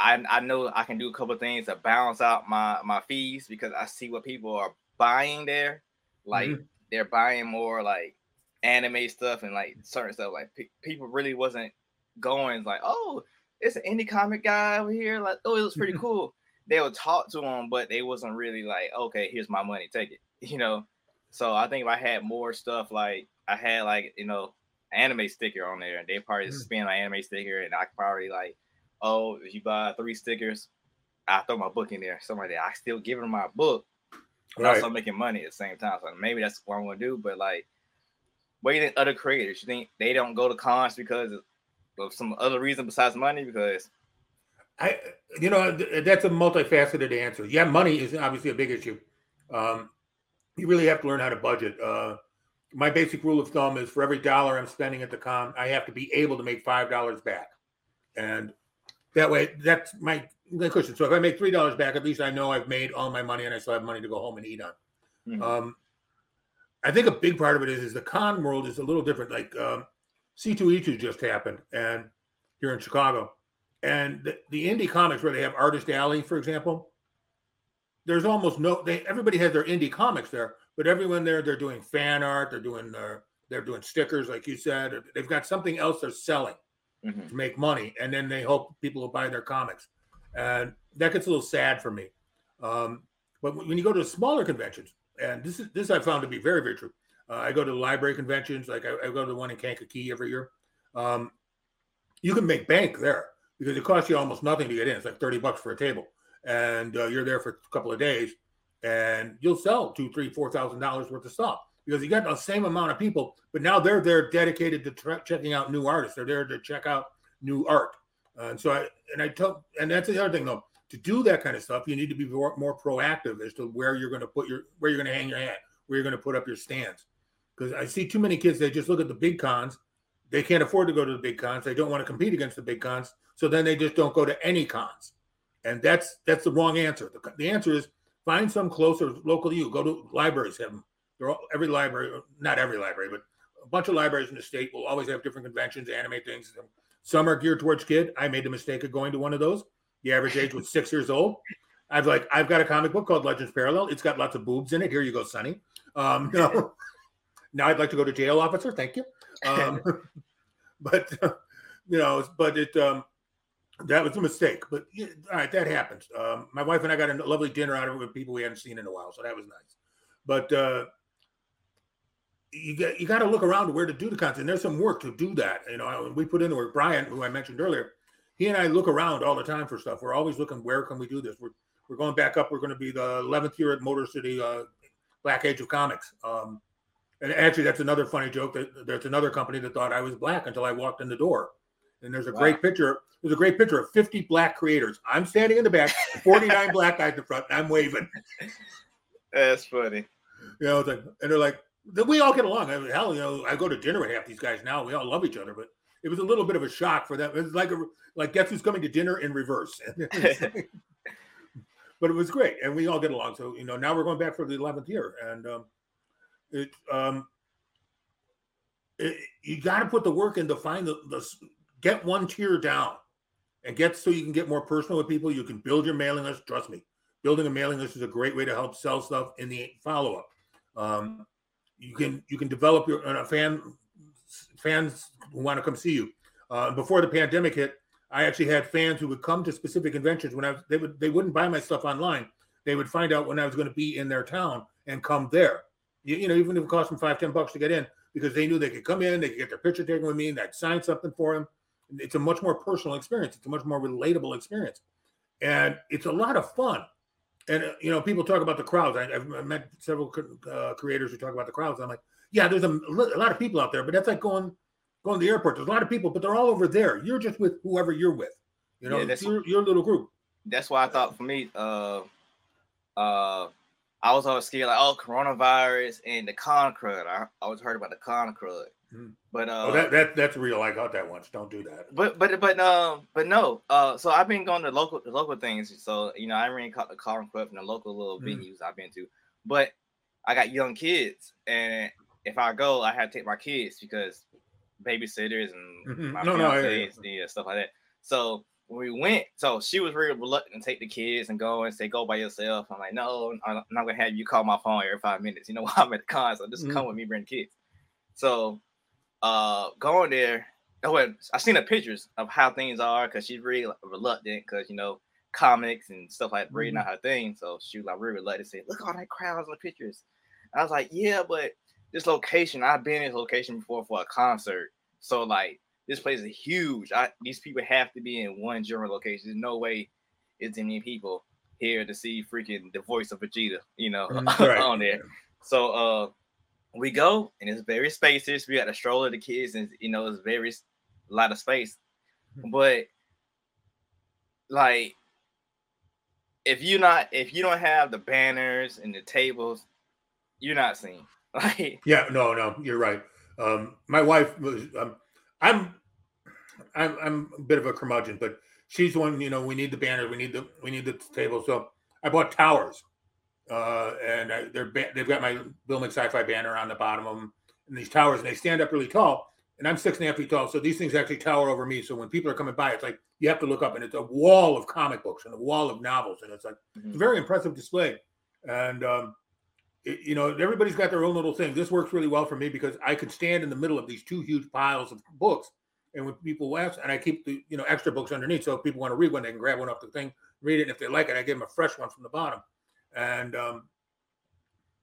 I I know I can do a couple of things to balance out my my fees because I see what people are buying there. Like they're buying more like anime stuff and like certain stuff. Like pe- people really wasn't going like, oh, it's an indie comic guy over here. Like, oh, it looks pretty (laughs) cool. They would talk to him, but they wasn't really like, okay, here's my money, take it. (laughs) You know. So I think if I had more stuff like I had like you know anime sticker on there, and they probably Mm. spin my anime sticker, and I could probably like, oh, if you buy three stickers, I throw my book in there. Something like that. I still give them my book, but Right. also making money at the same time. So maybe that's what I'm gonna do. But like, what do you think other creators? You think they don't go to cons because of, of some other reason besides money? Because I, you know, that's a multifaceted answer. Yeah, money is obviously a big issue. Um, you really have to learn how to budget. Uh, my basic rule of thumb is for every dollar I'm spending at the con, I have to be able to make five dollars back, and that way, that's my cushion. So if I make three dollars back, at least I know I've made all my money, and I still have money to go home and eat on. Mhm. Um, I think a big part of it is, is the con world is a little different. Like um, C2E2 just happened, and here in Chicago, and the, the indie comics where they have Artist Alley, for example, there's almost no. They everybody has their indie comics there, but everyone there they're doing fan art, they're doing uh, they're doing stickers, like you said. They've got something else they're selling Mhm. to make money, and then they hope people will buy their comics, and that gets a little sad for me. Um, but when you go to smaller conventions, and this is this I found to be very very true. Uh, I go to library conventions, like I, I go to the one in Kankakee every year. Um, you can make bank there because it costs you almost nothing to get in. It's like thirty bucks for a table, and uh, you're there for a couple of days, and you'll sell two, three, four thousand dollars worth of stuff because you got the same amount of people, but now they're they're dedicated to tra- checking out new artists. They're there to check out new art, uh, and so I and I tell and that's the other thing though. To do that kind of stuff, you need to be more, more proactive as to where you're going to put your where you're going to hang your hat, where you're going to put up your stands. Because I see too many kids, they just look at the big cons. They can't afford to go to the big cons. They don't want to compete against the big cons, so then they just don't go to any cons. And that's that's the wrong answer. The, the answer is find some closer local to you. Go to libraries. Have them. They're all, every library, not every library, but a bunch of libraries in the state will always have different conventions, anime things. Some are geared towards kid. I made the mistake of going to one of those. The average age was six years old. I've like I've got a comic book called Legends Parallel. It's got lots of boobs in it. Here you go, Sonny. Um, (laughs) no. now I'd like to go to jail, officer. Thank you. Um, (laughs) but you know, but it um, that was a mistake. But all right, that happens. Um, my wife and I got a lovely dinner out of it with people we hadn't seen in a while, so that was nice. But uh, you got you got to look around to where to do the content. There's some work to do that. You know, we put in the work. Brian, who I mentioned earlier, he and I look around all the time for stuff. We're always looking where can we do this. We're we're going back up. We're going to be the 11th year at Motor City uh, Black Age of Comics. Um, and actually, that's another funny joke. That there's another company that thought I was black until I walked in the door. And there's a Wow. great picture. There's a great picture of 50 black creators. I'm standing in the back, 49 (laughs) black guys in front, and I'm waving. That's funny. You know, it's like, and they're like, we all get along. I mean, hell, you know, I go to dinner with half these guys now. We all love each other, but it was a little bit of a shock for them. It was like a like guess who's coming to dinner in reverse. (laughs) (laughs) but it was great, and we all get along. So you know, now we're going back for the eleventh year, and um, it um, it, you got to put the work in to find the, the get one tier down, and get so you can get more personal with people. You can build your mailing list. Trust me, building a mailing list is a great way to help sell stuff in the follow up. Um, you can you can develop your uh, fan fans who want to come see you. Uh, before the pandemic hit, I actually had fans who would come to specific conventions when I was, they would they wouldn't buy my stuff online. They would find out when I was going to be in their town and come there. You, you know, even if it cost them five ten bucks to get in, because they knew they could come in, they could get their picture taken with me, and I'd sign something for them. It's a much more personal experience. It's a much more relatable experience, and it's a lot of fun. And uh, you know, people talk about the crowds. I, I've met several uh, creators who talk about the crowds. I'm like, yeah, there's a, a lot of people out there, but that's like going going to the airport. There's a lot of people, but they're all over there. You're just with whoever you're with. You know, Yeah, that's- your, your little group. That's why I thought for me, uh, uh, I was always scared like, oh, coronavirus and the con crud. I I always heard about the con crud. But uh, oh, that, that that's real. I got that once. Don't do that. But but but um but no uh so I've been going to local the local things so you know I really caught the car and club in the local little Mm. venues I've been to but I got young kids and if I go I have to take my kids because babysitters and Mhm. my No, no, and stuff like that so when we went so she was really reluctant to take the kids and go and say go by yourself I'm like no I'm not gonna have you call my phone every five minutes you know while I'm at the concert, so just Mm. come with me bring the kids so uh going there oh, wait, I seen the pictures of how things are because she's really reluctant because you know comics and stuff like reading Mm-hmm. out her thing. So she was like really reluctant to say, look all that crowds on the pictures. I was like, yeah, but this location, I've been in this location before for a concert. So like this place is huge. I these people have to be in one general location. There's no way it's any people here to see freaking the voice of Vegeta, you know, Mm, (laughs) right. on there. So uh we go and it's very spacious. We got the stroller, the kids, and you know, it's very a lot of space. But like if you not if you don't have the banners and the tables, you're not seen. (laughs) Like Yeah, no, no, you're right. Um, my wife was. Um, I'm, I'm, I'm a bit of a curmudgeon, but she's the one. You know, we need the banners, we need the, we need the table. So I bought towers, uh, and I, they're ba- they've got my Bill McSciFi banner on the bottom of them, and these towers, and they stand up really tall. And I'm six and a half feet tall, so these things actually tower over me. So when people are coming by, it's like you have to look up, and it's a wall of comic books and a wall of novels, and it's like it's a very impressive display. And um, it- you know, everybody's got their own little thing. This works really well for me because I could stand in the middle of these two huge piles of books, and when people ask, and I keep the you know extra books underneath, so if people want to read one, they can grab one off the thing, read it, and if they like it, I give them a fresh one from the bottom, and um,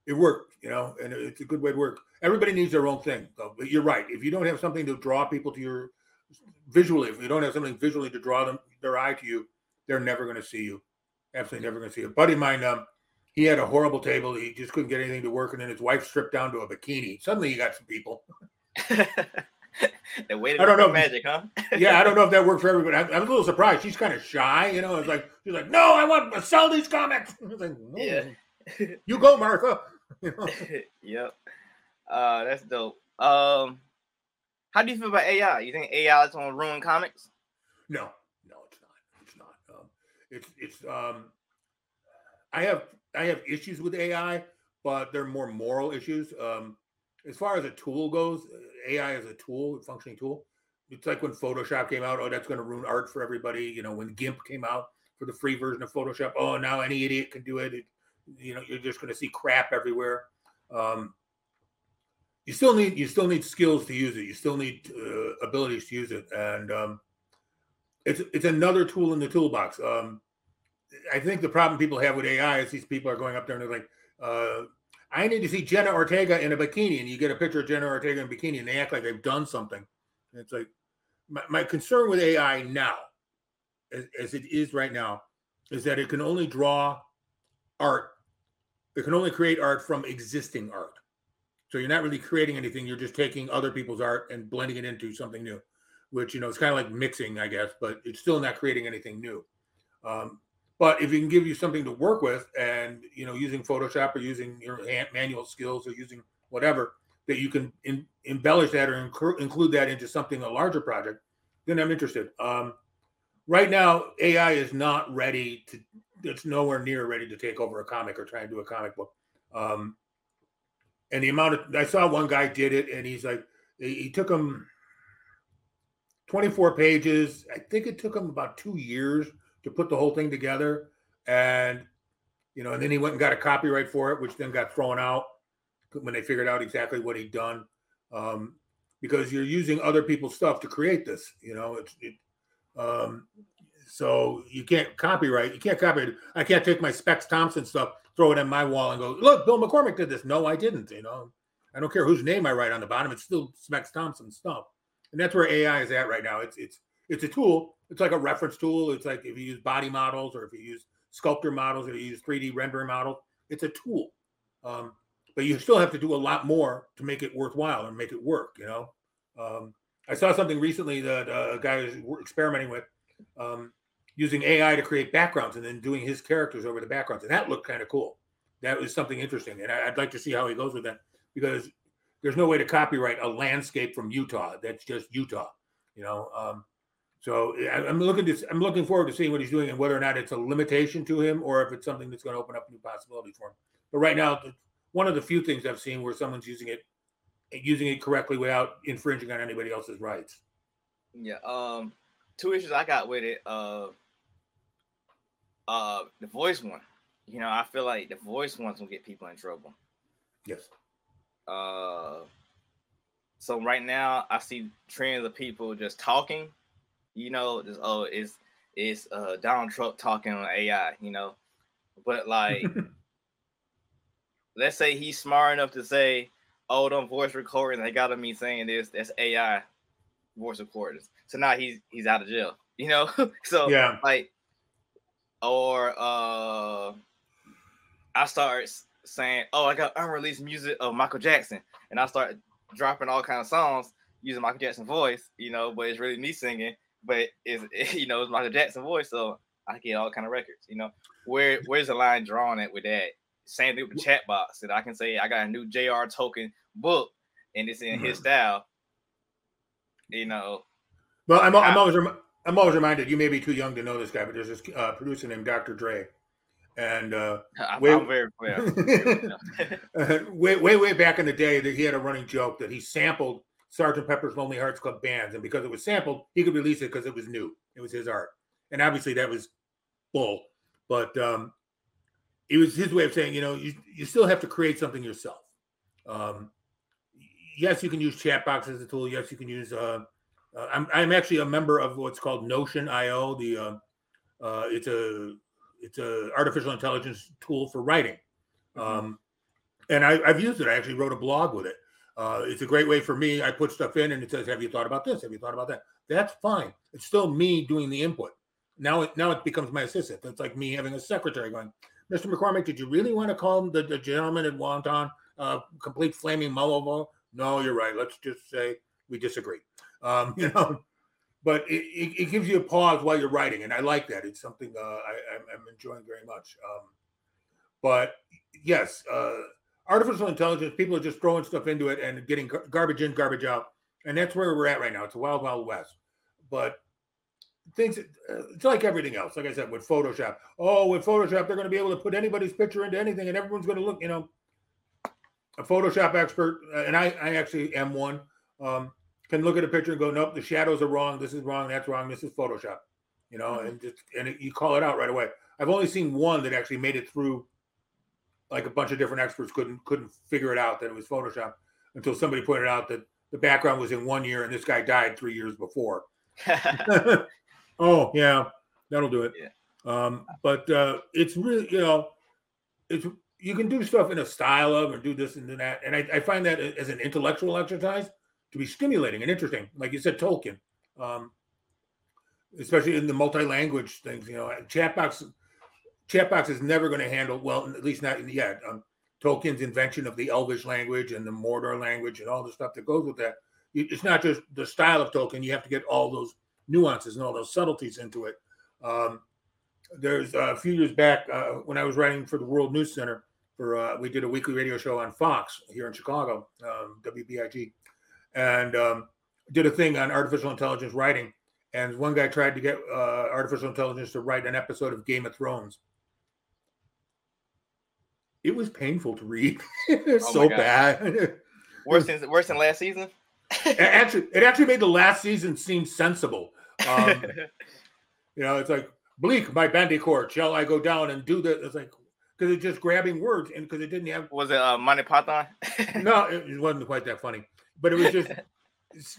it worked, you know, and it's a good way to work. Everybody needs their own thing. But you're right. If you don't have something to draw people to your visually, if you don't have something visually to draw them their eye to you, they're never going to see you. Absolutely never going to see you. A buddy of mine, um, he had a horrible table. He just couldn't get anything to work, and then his wife stripped down to a bikini. Suddenly, you got some people. (laughs) the way to I don't know. magic, huh? (laughs) Yeah, I don't know if that worked for everybody. I'm, I'm a little surprised. She's kind of shy, you know. It's like she's like, "No, I want to sell these comics." (laughs) I was like, "No, Yeah. you go, Martha." (laughs) You know? yep. Uh, that's dope. Um, how do you feel about AI? You think AI is gonna ruin comics? No, no, it's not. It's not. Um, it's it's. Um, I have I have issues with AI, but they're more moral issues. Um, as far as a tool goes, AI is a tool, a functioning tool. It's like when Photoshop came out. Oh, that's going to ruin art for everybody. You know, when GIMP came out for the free version of Photoshop. Oh, now any idiot can do it. it you know, you're just going to see crap everywhere. Um, you still need you still need skills to use it. You still need uh, abilities to use it, and um, it's it's another tool in the toolbox. Um, I think the problem people have with AI is these people are going up there and they're like, uh, "I need to see Jenna Ortega in a bikini," and you get a picture of Jenna Ortega in a bikini, and they act like they've done something. And it's like my, my concern with AI now, as, as it is right now, is that it can only draw art. It can only create art from existing art. So you're not really creating anything. You're just taking other people's art and blending it into something new, which you know it's kind of like mixing, I guess, but it's still not creating anything new. Um, but if it can give you something to work with, and you know, using Photoshop or using your manual skills or using whatever that you can in, embellish that or inclu- include that into something a larger project, then I'm interested. Um, right now, AI is not ready to. It's nowhere near ready to take over a comic or try and do a comic book. Um, and the amount of I saw one guy did it, and he's like, he took him 24 pages. I think it took him about two years to put the whole thing together, and you know, and then he went and got a copyright for it, which then got thrown out when they figured out exactly what he'd done. Um, because you're using other people's stuff to create this, you know, it's it, um, so you can't copyright. You can't copyright. I can't take my Specks Thompson stuff, throw it on my wall, and go, "Look, Bill McCormick did this." No, I didn't. You know, I don't care whose name I write on the bottom. It's still Specks Thompson stuff, and that's where AI is at right now. It's it's it's a tool. It's like a reference tool. It's like if you use body models or if you use sculptor models or you use 3D rendering models. It's a tool, um, but you still have to do a lot more to make it worthwhile and make it work. You know, um, I saw something recently that uh, a guy was experimenting with. Um, using AI to create backgrounds and then doing his characters over the backgrounds. And that looked kind of cool. That was something interesting. And I, would like to see how he goes with that because there's no way to copyright a landscape from Utah. That's just Utah, you know? Um, so I'm looking to, I'm looking forward to seeing what he's doing and whether or not it's a limitation to him or if it's something that's going to open up new possibilities for him. But right now, one of the few things I've seen where someone's using it, using it correctly without infringing on anybody else's rights. Yeah. Um, two issues I got with it. Uh, uh, the voice one. You know, I feel like the voice one's gonna get people in trouble. Yes. Uh, so right now I see trends of people just talking, you know, just oh it's it's uh Donald Trump talking on AI, you know. But like (laughs) let's say he's smart enough to say, oh, them voice recordings, they got me saying this, that's AI voice recordings. So now he's he's out of jail, (laughs) you know. so Yeah. like, or uh, I start saying, oh, I got unreleased music of Michael Jackson, and I start dropping all kind of songs using Michael Jackson voice, you know, but it's really me singing, but it's (laughs) you know it's Michael Jackson voice, so I get all kind of records, you know. Where where's the line drawn at with that? Same thing with the chat box that I can say I got a new JR Tolkien book and it's in his style. You know, Well, I'm, I'm always rem- I'm always reminded. You may be too young to know this guy, but there's this uh, producer named Dr. Dre, and uh, (laughs) I'm, Wait- I'm very clear. uh, (laughs) way way way back in the day, that he had a running joke that he sampled Sergeant Pepper's Lonely Hearts Club Bands, and because it was sampled, he could release it because it was new. It was his art, and obviously that was bull. But um, it was his way of saying, you know, you you still have to create something yourself. Um, yes, you can use Chatbox as a tool. Yes, you can use. Uh, uh, I'm I'm actually a member of what's called Notion AI. The uh, uh, it's a it's a artificial intelligence tool for writing, um, and I, I've used it. I actually wrote a blog with it. Uh, it's a great way for me. I put stuff in, and it says, "Have you thought about this? Have you thought about that?" That's fine. It's still me doing the input. Now it now it becomes my assistant. That's like me having a secretary going, "Mr. McCormick, did you really want to call the, the gentleman in Wonton uh, complete flaming mulligan?" No, you're right. Let's just say we disagree. Um, (laughs) you know, but it, it, it gives you a pause while you're writing, and I like that. It's something uh, I, I'm enjoying very much. Um, but yes, uh, artificial intelligence, people are just throwing stuff into it and getting gar- garbage in, garbage out, and that's where we're at right now. It's a wild, wild west. But things, uh, it's like everything else. Like I said, with Photoshop. Oh, with Photoshop, they're going to be able to put anybody's picture into anything, and everyone's going to look. You know, a Photoshop expert, uh, and I, I actually am one. Um, can look at a picture and go, nope, the shadows are wrong. This is wrong. That's wrong. This is Photoshop. You know, and just and it, you call it out right away. I've only seen one that actually made it through. Like a bunch of different experts couldn't couldn't figure it out that it was Photoshop until somebody pointed out that the background was in one year and this guy died three years before. (laughs) (laughs) oh yeah, that'll do it. Yeah. Um, but uh, it's really you know, it's you can do stuff in a style of and do this and do that, and I, I find that as an intellectual exercise to be stimulating and interesting. Like you said, Tolkien, um, especially in the multi-language things. You know, Chatbox Chatbox is never going to handle well, at least not yet. Um, Tolkien's invention of the Elvish language and the Mordor language and all the stuff that goes with that. It's not just the style of Tolkien; you have to get all those nuances and all those subtleties into it. Um, there's uh, a few years back uh, when I was writing for the World News Center. For uh, we did a weekly radio show on Fox here in Chicago, um, WBIG, and um, did a thing on artificial intelligence writing. And one guy tried to get uh, artificial intelligence to write an episode of Game of Thrones. It was painful to read. (laughs) it's Oh so bad. worse than worse than last season. It actually, it actually made the last season seem sensible. Um, (laughs) you know, it's like bleak, my bandicoot. Shall I go down and do that? It's like because it's just grabbing words, and because it didn't have was it uh, Monty Python? (laughs) no, it it wasn't quite that funny. But it was just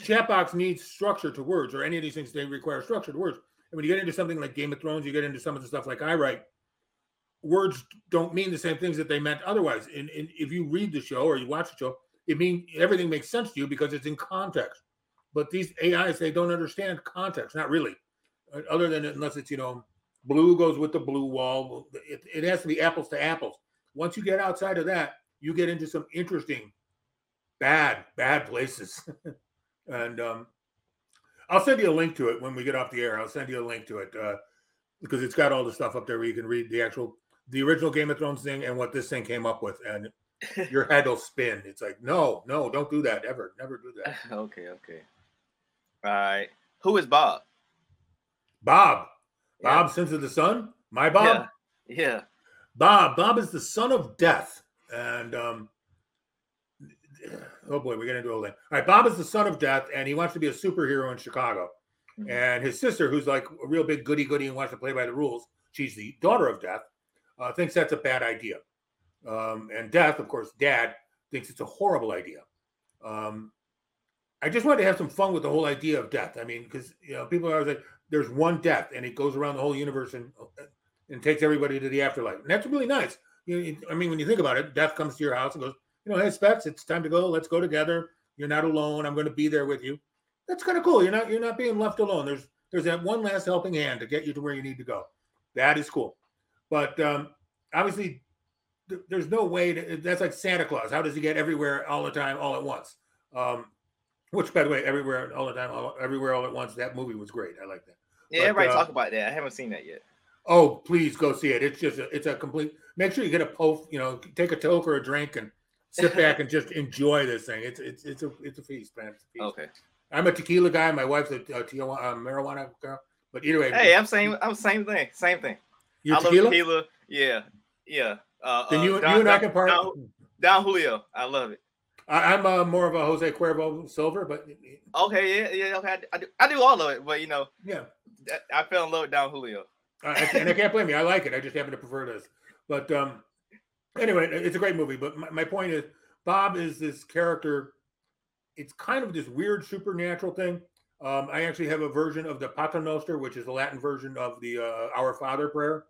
chatbox needs structure to words, or any of these things they require structure to words. And when you get into something like Game of Thrones, you get into some of the stuff like I write. Words don't mean the same things that they meant otherwise. And, and if you read the show or you watch the show, it means everything makes sense to you because it's in context. But these AIs, they don't understand context, not really. Uh, Other than unless it's you know, blue goes with the blue wall. It, it has to be apples to apples. Once you get outside of that, you get into some interesting bad, bad places. (laughs) and um, I'll send you a link to it when we get off the air. I'll send you a link to it uh, because it's got all the stuff up there where you can read the actual, the original Game of Thrones thing and what this thing came up with, and (laughs) your head will spin. It's like, no, no, don't do that ever, never do that. (laughs) okay, okay. All right. Who is Bob? Bob, Yeah. Bob, Sins of the Sun, my Bob. Yeah. Yeah. Bob. Bob is the son of death. And um (sighs) oh boy, we're getting into a thing. All right, Bob is the son of death, and he wants to be a superhero in Chicago. Mhm. And his sister, who's like a real big goody goody and wants to play by the rules, she's the daughter of death, uh, thinks that's a bad idea. Um, and death, of course, dad thinks it's a horrible idea. Um, I just wanted to have some fun with the whole idea of death. I mean, because you know, people are always like, "There's one death, and it goes around the whole universe and and takes everybody to the afterlife." And that's really nice. You I mean, when you think about it, death comes to your house and goes, "You know, hey, Specks, it's time to go. Let's go together. You're not alone. I'm going to be there with you." That's kind of cool. You're not you're not being left alone. There's there's that one last helping hand to get you to where you need to go. That is cool. But um, obviously, th- there's no way to. That's like Santa Claus. How does he get everywhere all the time, all at once? Um, which, by the way, everywhere all the time, all, everywhere all at once. That movie was great. I like that. Yeah, But, everybody uh, talk about that. I haven't seen that yet. Oh, please go see it. It's just a, it's a complete. Make sure you get a pof. You know, take a toke or a drink and sit back and just enjoy this thing. It's it's it's a it's a feast, man. It's a feast. Okay. I'm a tequila guy. My wife's a, a Tijuana, uh, marijuana girl. But either way, Hey, I'm same. I'm same thing. Same thing. You're I love tequila. tequila. Yeah, yeah. Uh, Then uh, you, Don, you and I can part. Don, Don Julio. I love it. I, I'm uh, more of a Jose Cuervo Silver, but Okay, yeah, yeah. Okay, I, do- I do. All of it, but you know, yeah, I fell in love with Don Julio. I- and I can't blame you. I like it. I just happen to prefer this. But um, anyway, it's a great movie. But my, my point is, Bob is this character. It's kind of this weird supernatural thing. Um, I actually have a version of the Pater Noster, which is the Latin version of the uh, Our Father prayer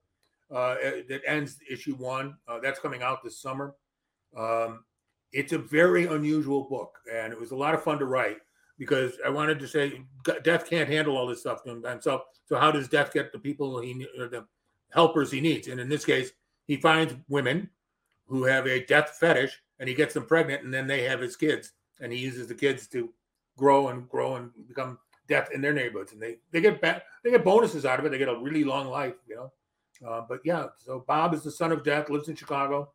uh, that ends issue one. Uh, that's coming out this summer. Um, it's a very unusual book, and it was a lot of fun to write because I wanted to say Death can't handle all this stuff, so so how does Death get the people he or the helpers he needs? And in this case, he finds women who have a death fetish, and he gets them pregnant, and then they have his kids, and he uses the kids to grow and grow and become death in their neighborhoods, and they they get back they get bonuses out of it. They get a really long life, you know. Uh, but yeah, so Bob is the son of Death, lives in Chicago.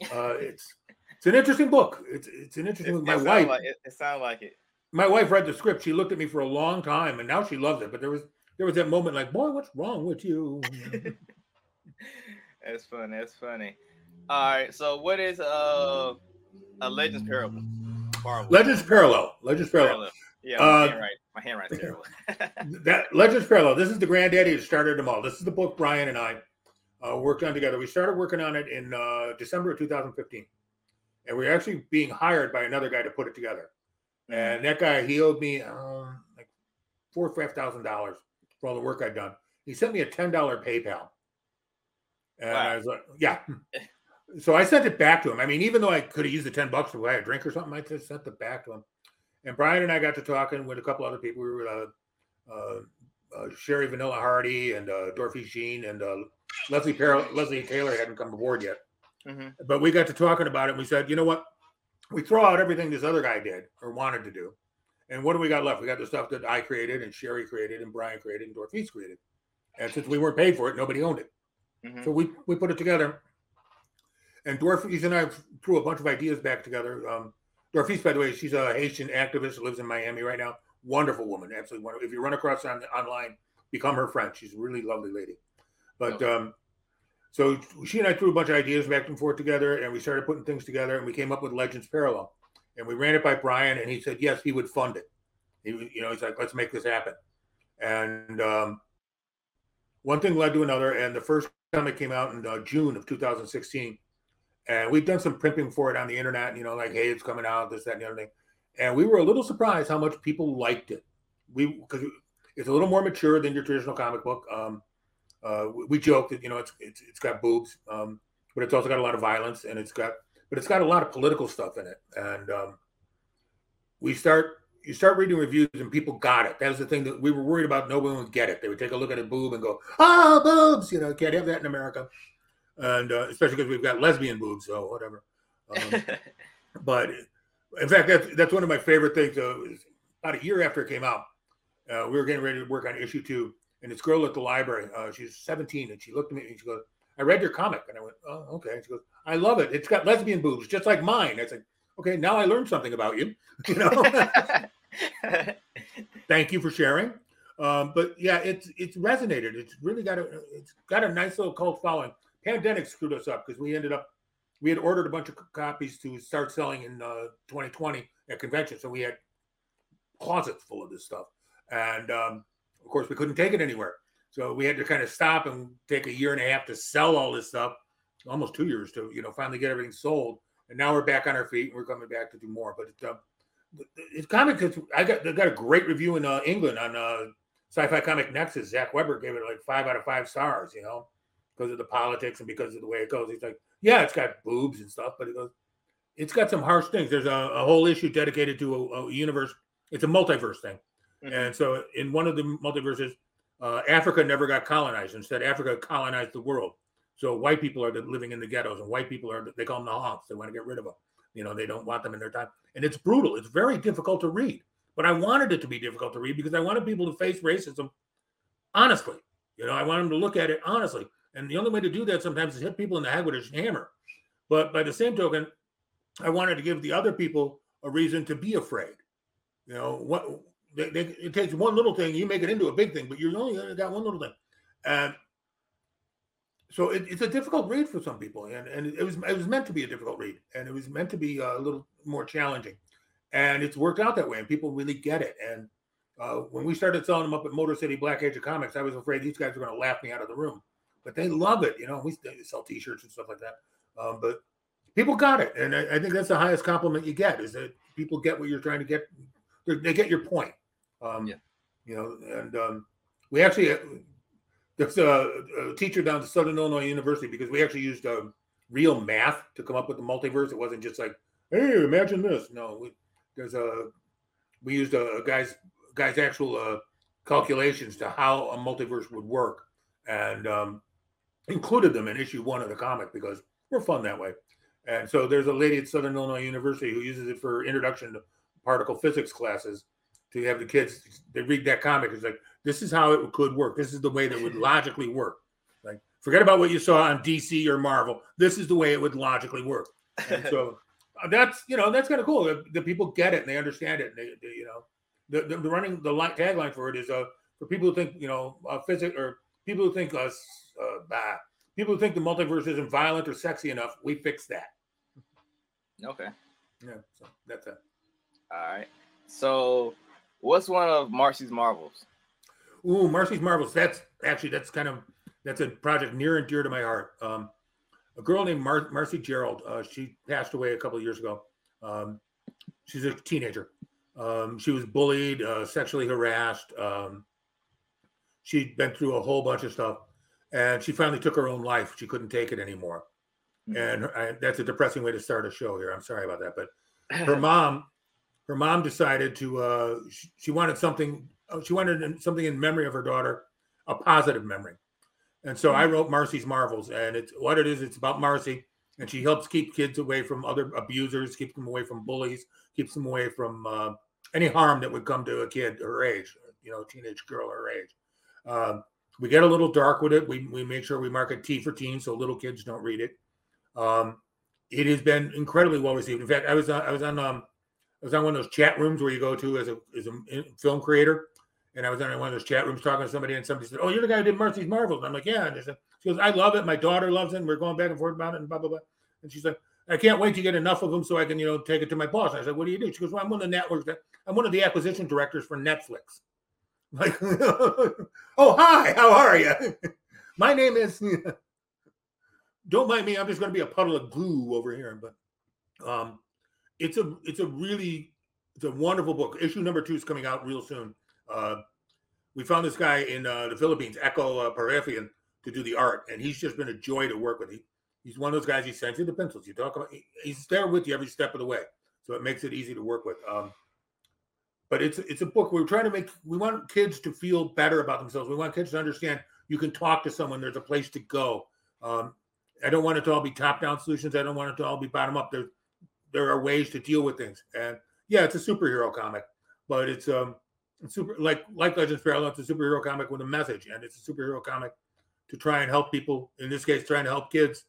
(laughs) Uh, it's it's an interesting book. It's it's an interesting. it my sound wife like it, it sounds like it. my wife read the script. She looked at me for a long time, and now she loves it. But there was there was that moment, like, boy, what's wrong with you? (laughs) That's funny. That's funny. All right. So, what is uh a Legends Parable? Marvel. Legends Parallel. Legends Parallel. Parallel. Yeah, Uh, my handwriting. My handwriting's (laughs) terrible. That Legends Parallel. This is the granddaddy that started them all. This is the book Brian and I uh, worked on together. We started working on it in uh, December of 2015, and we were actually being hired by another guy to put it together. And that guy, he owed me uh, like four or five thousand dollars for all the work I'd done. He sent me a ten dollar PayPal, and Wow. I was like, "Yeah." (laughs) So I sent it back to him. I mean, even though I could have used the ten bucks to buy a drink or something, I just sent it back to him. And Brian and I got to talking with a couple other people. We were with uh, uh, uh, Sherry Vanilla Hardy and uh, Dorothy Sheen and uh, Leslie Leslie Taylor hadn't come aboard yet Mhm. but we got to talking about it and we said, you know what? We throw out everything this other guy did or wanted to do. And what do we got left? We got the stuff that I created and Sherry created and Brian created and Dorothy's created. And since we weren't paid for it, nobody owned it. Mhm. So we, we put it together. And Dorothy's and I threw a bunch of ideas back together. Um, Dorothy's, by the way, she's a Haitian activist who lives in Miami right now. Wonderful woman, absolutely wonderful. If you run across her on online, become her friend. She's a really lovely lady. But um, so she and I threw a bunch of ideas back and forth together, and we started putting things together, and we came up with Legends Parallel. And we ran it by Brian, and he said yes, he would fund it. He, you know, he's like, let's make this happen. And um, one thing led to another, and the first time it came out in uh, June of 2016, and we've done some primping for it on the internet. You know, like, hey, it's coming out, this, that, and the other thing. And we were a little surprised how much people liked it. We because it's a little more mature than your traditional comic book. Um, uh, we, joke that you know it's it's it's got boobs, um, but it's also got a lot of violence, and it's got but it's got a lot of political stuff in it. And um, we start you start reading reviews, and people got it. That was the thing that we were worried about. No one would get it. They would take a look at a boob and go, "Oh, boobs!" You know, can't have that in America, and uh, especially because we've got lesbian boobs, so whatever. Um, (laughs) but in fact, that's that's one of my favorite things. Uh, about a year after it came out, uh, we were getting ready to work on issue two, and this girl at the library, uh, she's 17, and she looked at me and she goes, "I read your comic," and I went, "Oh, okay." And she goes, "I love it. It's got lesbian boobs, just like mine." I said, "Okay, now I learned something about you." (laughs) You know, (laughs) thank you for sharing. Um, but yeah, it's it's resonated. It's really got a it's got a nice little cult following. Pandemic screwed us up because we ended up we had ordered a bunch of copies to start selling in uh, 2020 at convention, so we had closets full of this stuff, and um, of course we couldn't take it anywhere. So we had to kind of stop and take a year and a half to sell all this stuff, almost two years to you know finally get everything sold. And now we're back on our feet and we're coming back to do more. But it, uh, it's comic. It's, I got got a great review in uh, England on uh, Sci-Fi Comic Nexus. Zach Weber gave it like five out of five stars. You know, because of the politics and because of the way it goes. He's like, yeah, it's got boobs and stuff, but it goes, it's got some harsh things. There's a, a whole issue dedicated to a, a, universe. It's a multiverse thing, mm-hmm. and so in one of the multiverses, uh, Africa never got colonized. Instead, Africa colonized the world. So white people are living in the ghettos, and white people are they call them the honks. They want to get rid of them. You know, they don't want them in their time, and it's brutal. It's very difficult to read. But I wanted it to be difficult to read because I wanted people to face racism honestly. You know, I want them to look at it honestly. And the only way to do that sometimes is hit people in the head with a hammer. But by the same token, I wanted to give the other people a reason to be afraid. You know, what they, they, it takes one little thing, you make it into a big thing, but you only got one little thing. And so it, it's a difficult read for some people, and, and it was it was meant to be a difficult read, and it was meant to be a little more challenging, and it's worked out that way, and people really get it. And uh, when we started selling them up at Motor City Black Age of Comics, I was afraid these guys were going to laugh me out of the room but they love it. You know, we sell T-shirts and stuff like that. Um, but people got it, and I, I, think that's the highest compliment you get is that people get what you're trying to get. They get your point. Um, yeah. You know, and um, we actually uh, there's a, a, teacher down at Southern Illinois University because we actually used um, real math to come up with the multiverse. It wasn't just like, hey, imagine this. No, we, there's a we used a, a guy's guy's actual uh, calculations to how a multiverse would work, and um, included them in issue one of the comic because we're fun that way. And so there's a lady at Southern Illinois University who uses it for introduction to particle physics classes to have the kids they read that comic. It's like this is how it could work. This is the way that would (laughs) logically work. Like forget about what you saw on DC or Marvel. This is the way it would logically work. And so (laughs) uh, that's you know that's kind of cool. The, the, people get it and they understand it. And they, they you know the, the, the running the line, tagline for it is uh for people who think you know uh, physics or people who think us uh, bah, people who think the multiverse isn't violent or sexy enough, we fix that. Okay. Yeah, so that's it. All right. So, what's one of Marcy's marvels? Ooh, Marcy's marvels. That's actually that's kind of that's a project near and dear to my heart. Um, a girl named Mar- Marcy Gerald. Uh, she passed away a couple of years ago. Um, she's a teenager. Um, she was bullied, uh, sexually harassed. Um, she'd been through a whole bunch of stuff and she finally took her own life. She couldn't take it anymore, mm-hmm. and I, that's a depressing way to start a show here. I'm sorry about that, but (laughs) her mom, her mom decided to. Uh, she, she wanted something. Uh, she wanted something in memory of her daughter, a positive memory, and so mm-hmm. I wrote Marcy's Marvels, and it's what it is. It's about Marcy, and she helps keep kids away from other abusers, keeps them away from bullies, keeps them away from uh, any harm that would come to a kid her age, you know, teenage girl her age. Um, we get a little dark with it. We, we make sure we mark it T for teen so little kids don't read it. Um, it has been incredibly well received. In fact, I was on, I was on um, I was on one of those chat rooms where you go to as a as a film creator, and I was on one of those chat rooms talking to somebody, and somebody said, "Oh, you're the guy who did Marcy's Marvels." And I'm like, "Yeah." And said, she goes, "I love it. My daughter loves it. And we're going back and forth about it, and blah blah blah." And she's like, "I can't wait to get enough of them so I can, you know, take it to my boss." And I said, "What do you do?" She goes, "Well, I'm one of the networks. I'm one of the acquisition directors for Netflix." (laughs) Like, (laughs) oh, hi, how are you? (laughs) My name is, don't mind me, I'm just going to be a puddle of glue over here. But um, it's a, it's a really, it's a wonderful book. Issue number two is coming out real soon. Uh, we found this guy in uh, the Philippines, Echo uh, Parafian, to do the art, and he's just been a joy to work with. He, he's one of those guys. He sends you the pencils. You talk about. He's there with you every step of the way, so it makes it easy to work with. Um, but it's it's a book we're trying to make we want kids to feel better about themselves we want kids to understand you can talk to someone there's a place to go um, i don't want it to all be top down solutions i don't want it to all be bottom up there there are ways to deal with things and yeah it's a superhero comic but it's um it's super like like legends parallel it's a superhero comic with a message and it's a superhero comic to try and help people in this case trying to help kids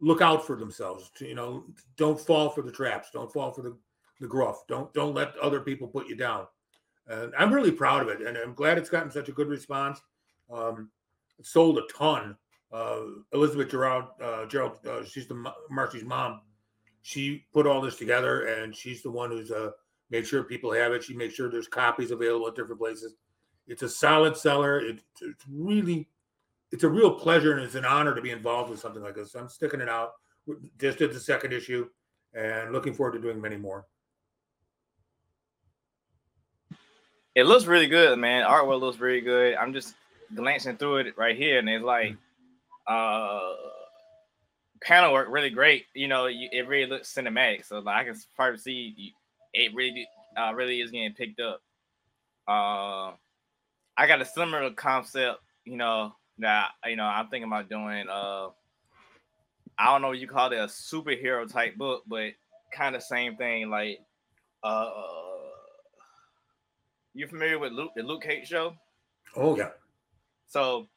look out for themselves to, you know don't fall for the traps don't fall for the the gruff. Don't don't let other people put you down. And I'm really proud of it, and I'm glad it's gotten such a good response. Um, sold a ton. Uh, Elizabeth Gerald, uh, Gerald, uh, she's the Marcy's mom. She put all this together, and she's the one who's uh, made sure people have it. She makes sure there's copies available at different places. It's a solid seller. It, it's really, it's a real pleasure and it's an honor to be involved with something like this. I'm sticking it out. Just did the second issue, and looking forward to doing many more. It looks really good, man. Artwork looks really good. I'm just glancing through it right here, and it's like uh panel work really great. You know, you, it really looks cinematic. So like, I can probably see you, it really uh, really is getting picked up. Uh, I got a similar concept, you know, that you know I'm thinking about doing. Uh, I don't know what you call it a superhero type book, but kind of same thing. Like, uh, you familiar with Luke, the Luke Cage show? Oh yeah. So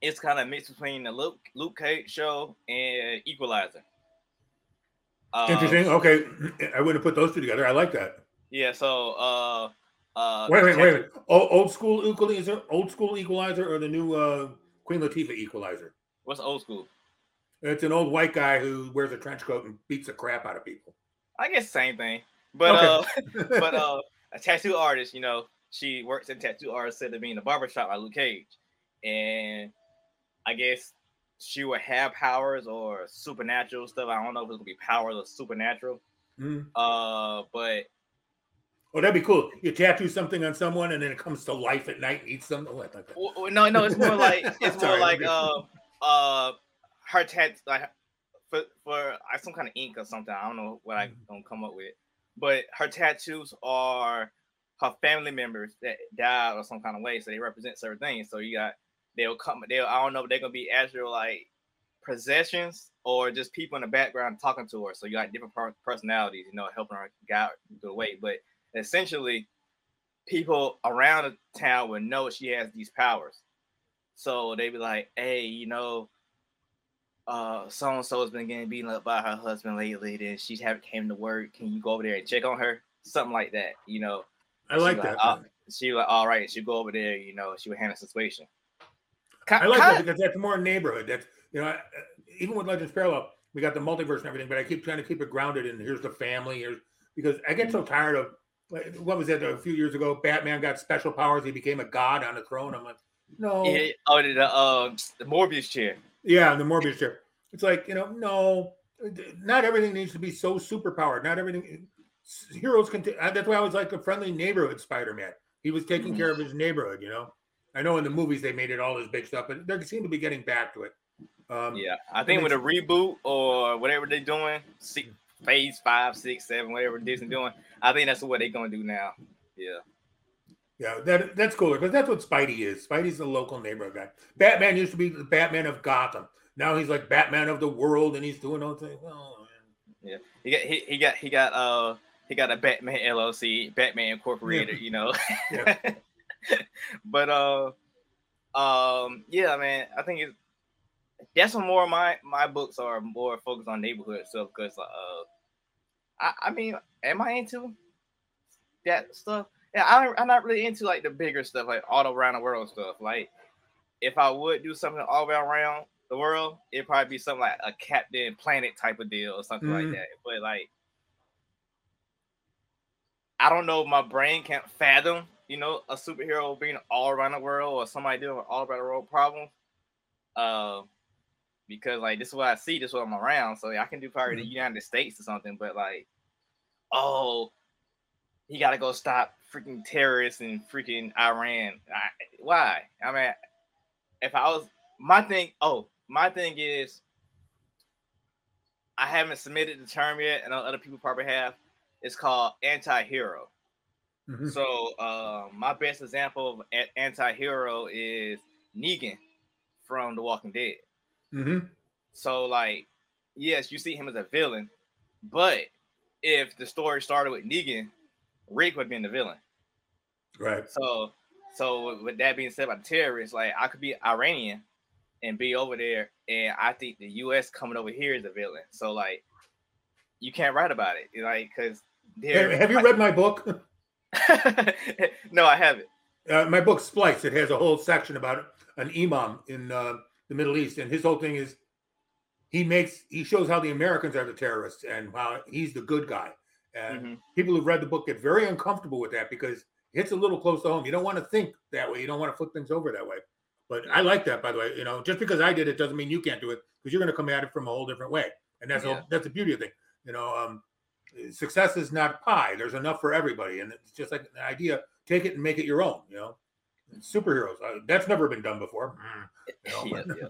it's kind of mixed between the Luke Luke Cage show and Equalizer. Uh, Interesting. Okay, (clears throat) I wouldn't put those two together. I like that. Yeah. So, uh, uh, Wait, wait, wait. wait. Old, old school equalizer, old school equalizer, or the new uh, Queen Latifah equalizer? What's old school? It's an old white guy who wears a trench coat and beats the crap out of people. I guess same thing, but Okay. uh, (laughs) (laughs) but uh, a tattoo artist, you know, she works in tattoo artist instead of being a barbershop like Luke Cage, and I guess she would have powers or supernatural stuff. I don't know if it's gonna be powers or supernatural. Mhm. Uh, but Oh, that'd be cool. You tattoo something on someone, and then it comes to life at night and eats them. Oh, I that. w- w- no, no, it's more (laughs) like it's more like uh, uh, her tat like for for some kind of ink or something. I don't know what I Mm-hmm. gonna come up with, but her tattoos are her family members that died or some kind of way, so they represent certain things. So you got they'll come. They'll I don't know if they're gonna be actual like possessions or just people in the background talking to her. So you got different personalities, you know, helping her guide the way. But essentially, people around the town would know she has these powers. So they'd be like, hey, you know, uh, so and so has been getting beaten up by her husband lately. Then she's haven't came to work. Can you go over there and check on her? Something like that, you know. I like that. uh, she like, all right, she go over there, you know, she would handle the situation. Ki- I like that because that's more neighborhood. That's you know, I- even with Legends Parallel, we got the multiverse and everything, but I keep trying to keep it grounded. And here's the family. Here's because I get so mm-hmm. tired of like, what was that a few years ago? Batman got special powers. He became a god on the throne. I'm like, no, yeah, oh, the uh, the Morbius chair. Yeah, the Morbius chair. It's like you know, no, not everything needs to be so superpowered. Not everything. Heroes can. T- that's why I was like a friendly neighborhood Spider-Man. He was taking care of mm-hmm. his neighborhood. You know, I know in the movies they made it all this big stuff, but they seem to be getting back to it. Um, Yeah, I think with a reboot or whatever they're doing, six, phase five, six, seven, whatever Disney doing, I think that's what they're gonna do now. Yeah, Yeah, that that's cooler because that's what Spidey is. Spidey's the local neighborhood guy. Batman used to be the Batman of Gotham. Now he's like Batman of the world, and he's doing all things. Oh, man. he got he, he got he got uh he got a Batman LLC, Batman Incorporated, you know. Yeah. (laughs) (laughs) but uh, um, yeah, man, I think it's that's what more of my my books are more focused on neighborhood stuff because uh, I I mean, am I into that stuff? Yeah, I, I'm not really into like the bigger stuff, like all around the world stuff. Like, if I would do something all around the world, it'd probably be something like a Captain Planet type of deal or something Mhm. like that. But like, I don't know, if my brain can't fathom, you know, a superhero being all around the world or somebody dealing with all around the world problems. Uh, because like this is what I see, this is what I'm around. So I can do probably the United States or something, but like, oh, he got to go stop freaking terrorists and freaking Iran. I, why? I mean, if I was my thing, oh, my thing is, I haven't submitted the term yet, and other people probably have. It's called anti-hero. Mhm. So uh, my best example of a- anti-hero is Negan from The Walking Dead. Mhm. So like, yes, you see him as a villain, but if the story started with Negan, Rick would have been the villain. Right. So, so with that being said by the terrorists, like I could be Iranian and be over there, and I think the U.S. coming over here is a villain. So like, you can't write about it, like because Have, have you read my book? (laughs) (laughs) no, I haven't. Uh, my book Splice. It has a whole section about an imam in uh, the Middle East, and his whole thing is he makes he shows how the Americans are the terrorists and how he's the good guy. And Mhm. people who've read the book get very uncomfortable with that because it hits a little close to home. You don't want to think that way. You don't want to flip things over that way. But I like that, by the way. You know, just because I did it doesn't mean you can't do it because you're going to come at it from a whole different way, and that's Yeah. all, that's the beauty of the thing. You know, um, success is not pie. There's enough for everybody, and it's just like an idea take it and make it your own. You know, superheroes. Uh, that's never been done before. Mm, you know, (laughs) yeah, yeah.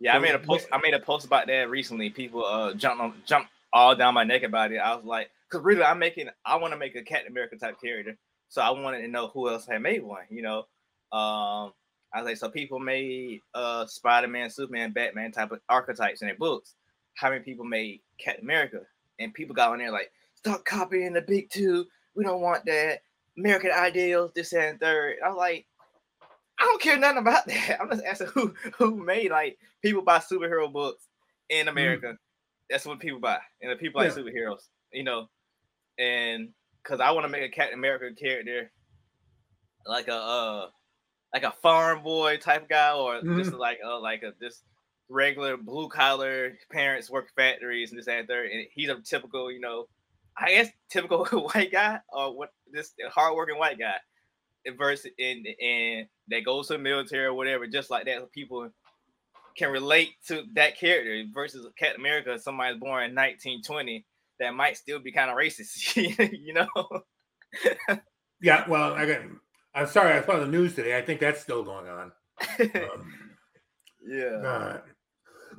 Yeah, I made a post. I made a post about that recently. People uh jumped on jumped all down my neck about it. I was like, because really, I'm making. I want to make a Captain America type character, so I wanted to know who else had made one. You know, um, I was like, so people made uh Spider Man, Superman, Batman type of archetypes in their books. How many people made Captain America? And people got on there like, stop copying the big two. We don't want that. American ideals, this and third. I was like, I don't care nothing about (laughs) that. I'm just asking who who made like people buy superhero books in America. That's what people buy, and the people like superheroes, you know. And because I want to make a Captain America character, like a uh, like a farm boy type guy, or just like uh, like a this regular blue collar parents work factories and this and third. And he's a typical, you know, I guess typical (laughs) white guy or what this hardworking white guy versus and and that goes to the military or whatever, just like that. People can relate to that character versus Captain America, somebody's born in 1920 that might still be kind of racist, (laughs) you know. yeah. Well, I got. I'm sorry. I saw the news today. I think that's still going on. (laughs) Um, yeah.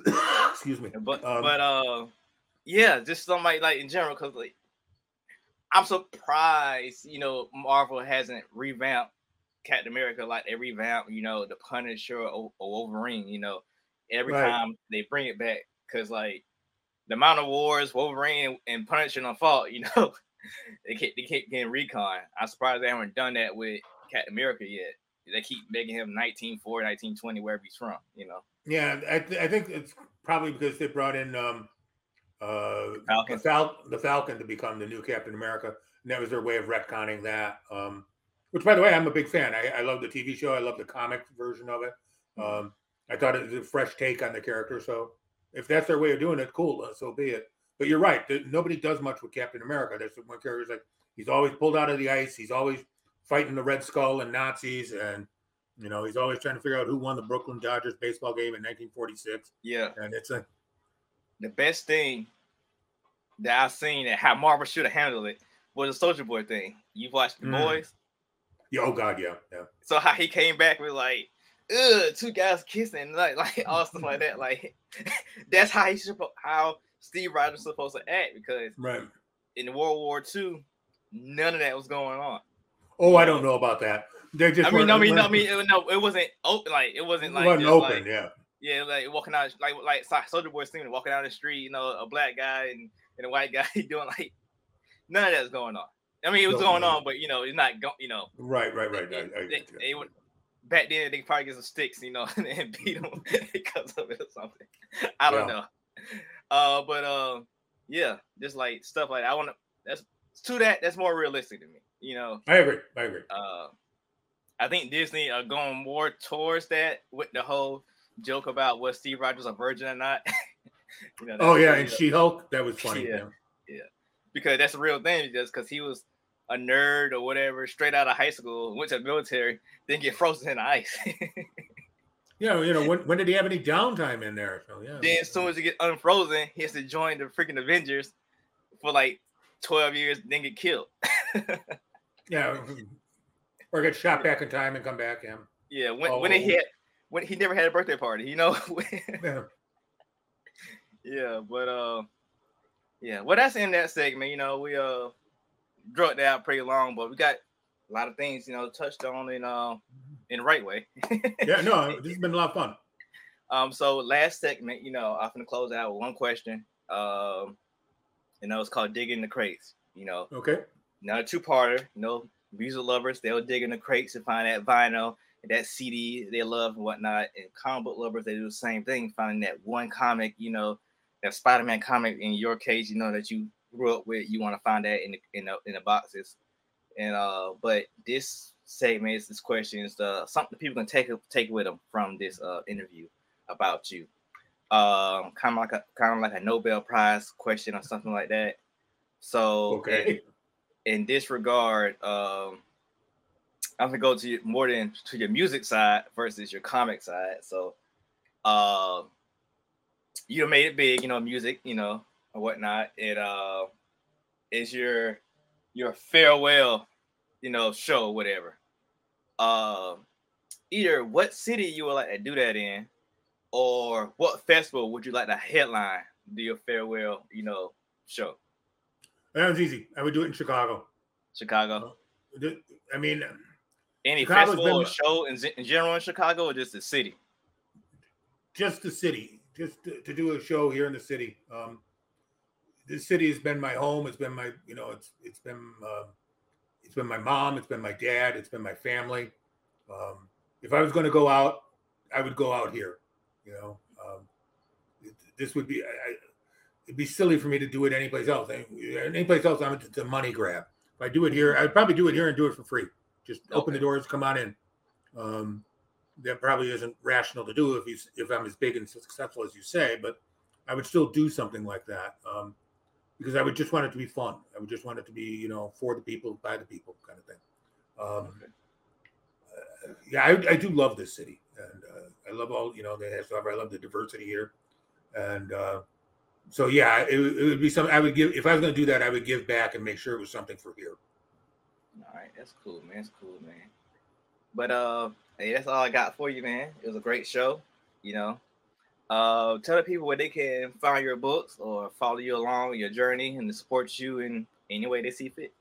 uh, (coughs) excuse me. But Um, but uh yeah, just somebody like in general, because like I'm surprised, you know, Marvel hasn't revamped Captain America like they revamp, you know, the Punisher or, or Wolverine, you know, every Right. time they bring it back. Cause like the amount of wars Wolverine and Punisher on fault, you (laughs) know, they keep they keep getting retcon. I'm surprised they haven't done that with Captain America yet. They keep making him 1940, 1920, wherever he's from, you know. Yeah, I, th- I think it's probably because they brought in um, uh, Falcon. the, Fal- the Falcon to become the new Captain America, and that was their way of retconning that. Um, which, by the way, I'm a big fan. I, I love the TV show. I love the comic version of it. Um, I thought it was a fresh take on the character. So, if that's their way of doing it, cool. uh, So be it. But you're right. Nobody does much with Captain America. There's one character's like he's always pulled out of the ice. He's always fighting the Red Skull and Nazis, and you know he's always trying to figure out who won the Brooklyn Dodgers baseball game in 1946. Yeah. And it's a the best thing that I've seen and how Marvel should have handled it was the Soldier Boy thing. You've watched the Mm. boys, yeah, oh god, yeah, yeah. so how he came back with like, ugh, two guys kissing, (laughs) like like all stuff like that. Like (laughs) that's how he should how Steve Rogers supposed to act because Right. in World War II, none of that was going on. Oh, I don't know about that. They just I mean, no, I mean, no, I mean, it, no, it wasn't open. Like it wasn't it like wasn't open, like- yeah. Yeah, like walking out, like like Soldier Boy scene, walking down the street, you know, a black guy and, and a white guy (laughs) doing like none of that's going on. I mean, it was No, going no. on, but you know, it's not going. You know, Right, right, right. they, I, I, they, they would back then they probably get some sticks, you know, (laughs) and beat them (laughs) because of it or something. I don't Yeah. know. Uh, but um, yeah, just like stuff like that. I want to. That's to that. That's more realistic to me. You know, I agree. I agree. uh, I think Disney are going more towards that with the whole joke about was Steve Rogers a virgin or not. (laughs) you know, Oh yeah, and She Hulk, that was funny. Yeah. Yeah. because that's a real thing. Just because he was a nerd or whatever, straight out of high school, went to the military, then get frozen in the ice. (laughs) Yeah, you know, when, when did he have any downtime in there? So yeah. then as soon as he get unfrozen, he has to join the freaking Avengers for like twelve years, then get killed. (laughs) Yeah. Or get shot back in time and come back. Yeah. yeah, when oh, when he Oh. had when he never had a birthday party, you know. yeah. Yeah, but uh, yeah, well, that's in that segment. You know, we uh drug that out pretty long, but we got a lot of things, you know, touched on in uh in the right way. (laughs) Yeah, no, this has been a lot of fun. Um, so last segment, you know, I'm gonna close out with one question. Um, you know, it's called digging the crates. You know, Okay. now a two-parter. You know, music lovers they'll dig in the crates and find that vinyl, that CD they love and whatnot. And comic book lovers they do the same thing, finding that one comic, you know, that Spider-Man comic. In your case, you know that you grew up with, you want to find that in the in the, in the boxes. And uh, but this segment is this question is uh, something people can take take with them from this uh interview about you. Um, kind of like a kind of like a Nobel Prize question or something like that. So Okay. in this regard, um, I'm gonna go to more than to your music side versus your comic side. So, uh, you made it big, you know, music, you know, or whatnot. It uh, is your your farewell, you know, show whatever, uh, either what city you would like to do that in, or what festival would you like to headline do your farewell, you know, show? That was easy. I would do it in Chicago. Chicago. I mean, any Chicago's festival or show in, in general in Chicago, or just the city? just the city, just to, to do a show here in the city. Um, the city has been my home. It's been my, you know, it's it's been uh, it's been my mom. It's been my dad. It's been my family. Um, if I was going to go out, I would go out here. You know, um, it, this would be. I, it'd be silly for me to do it anyplace else. Anyplace else, I'm it's a money grab. If I do it here, I'd probably do it here and do it for free. Just open the doors, come on in. Um, that probably isn't rational to do if you if I'm as big and successful as you say, but I would still do something like that um, because I would just want it to be fun. I would just want it to be you know for the people, by the people, kind of thing. Um, uh, yeah, I, I do love this city, and uh, I love all you know they have stuff. I love the diversity here, and uh, so yeah, it, it would be something I would give if I was going to do that. I would give back and make sure it was something for here. All right, that's cool, man. That's cool, man. But uh, hey, that's all I got for you, man. It was a great show. You know, uh, tell the people where they can find your books or follow you along your journey and support you in any way they see fit.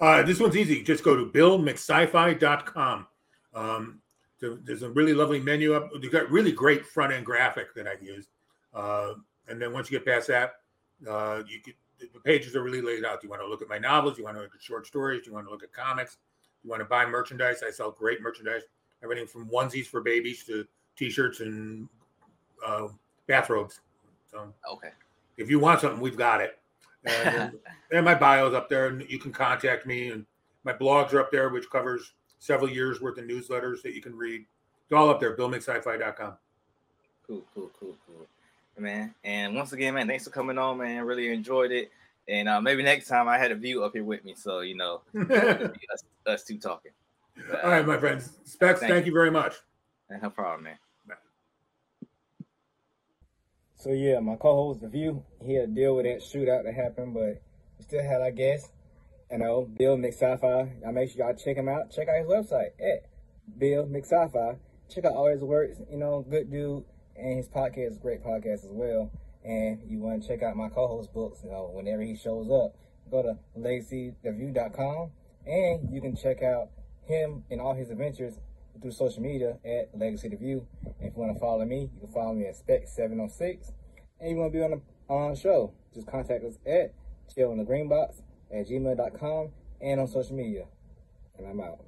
Uh, this one's easy. Just go to billmcscifi.com. Um, there's a really lovely menu up. You got really great front end graphic that I've used. Uh, and then once you get past that, uh, you could, the pages are really laid out. Do you want to look at my novels. You want to look at short stories. You want to look at comics. You want to buy merchandise. I sell great merchandise. Everything from onesies for babies to t-shirts and uh, bathrobes. So Okay. if you want something, we've got it. (laughs) And, and my is up there, and you can contact me. And my blogs are up there, which covers several years worth of newsletters that you can read. It's all up there, billmcscifi.com. Cool, cool, cool, cool, man. And once again, man, thanks for coming on, man. Really enjoyed it. And uh, maybe next time I had a view up here with me, so you know, (laughs) us, us two talking. But, uh, my friends. Specks, Thank thank, you very much. no problem, man. So yeah, my co-host the View, he had to deal with that shootout that happened, but we still had our guest, you know, Bill McSciFi. Y'all make sure y'all check him out. Check out his website at Bill McSciFi. Check out all his works, you know, good dude, and his podcast is a great podcast as well. And you want to check out my co-host books, you know, whenever he shows up, go to legacytheview.com and you can check out him and all his adventures through social media at Legacy the View. And if you want to follow me, you can follow me at Specks706. And you want to be on the the show, just contact us at chill in the green box at gmail.com and on social media. And I'm out.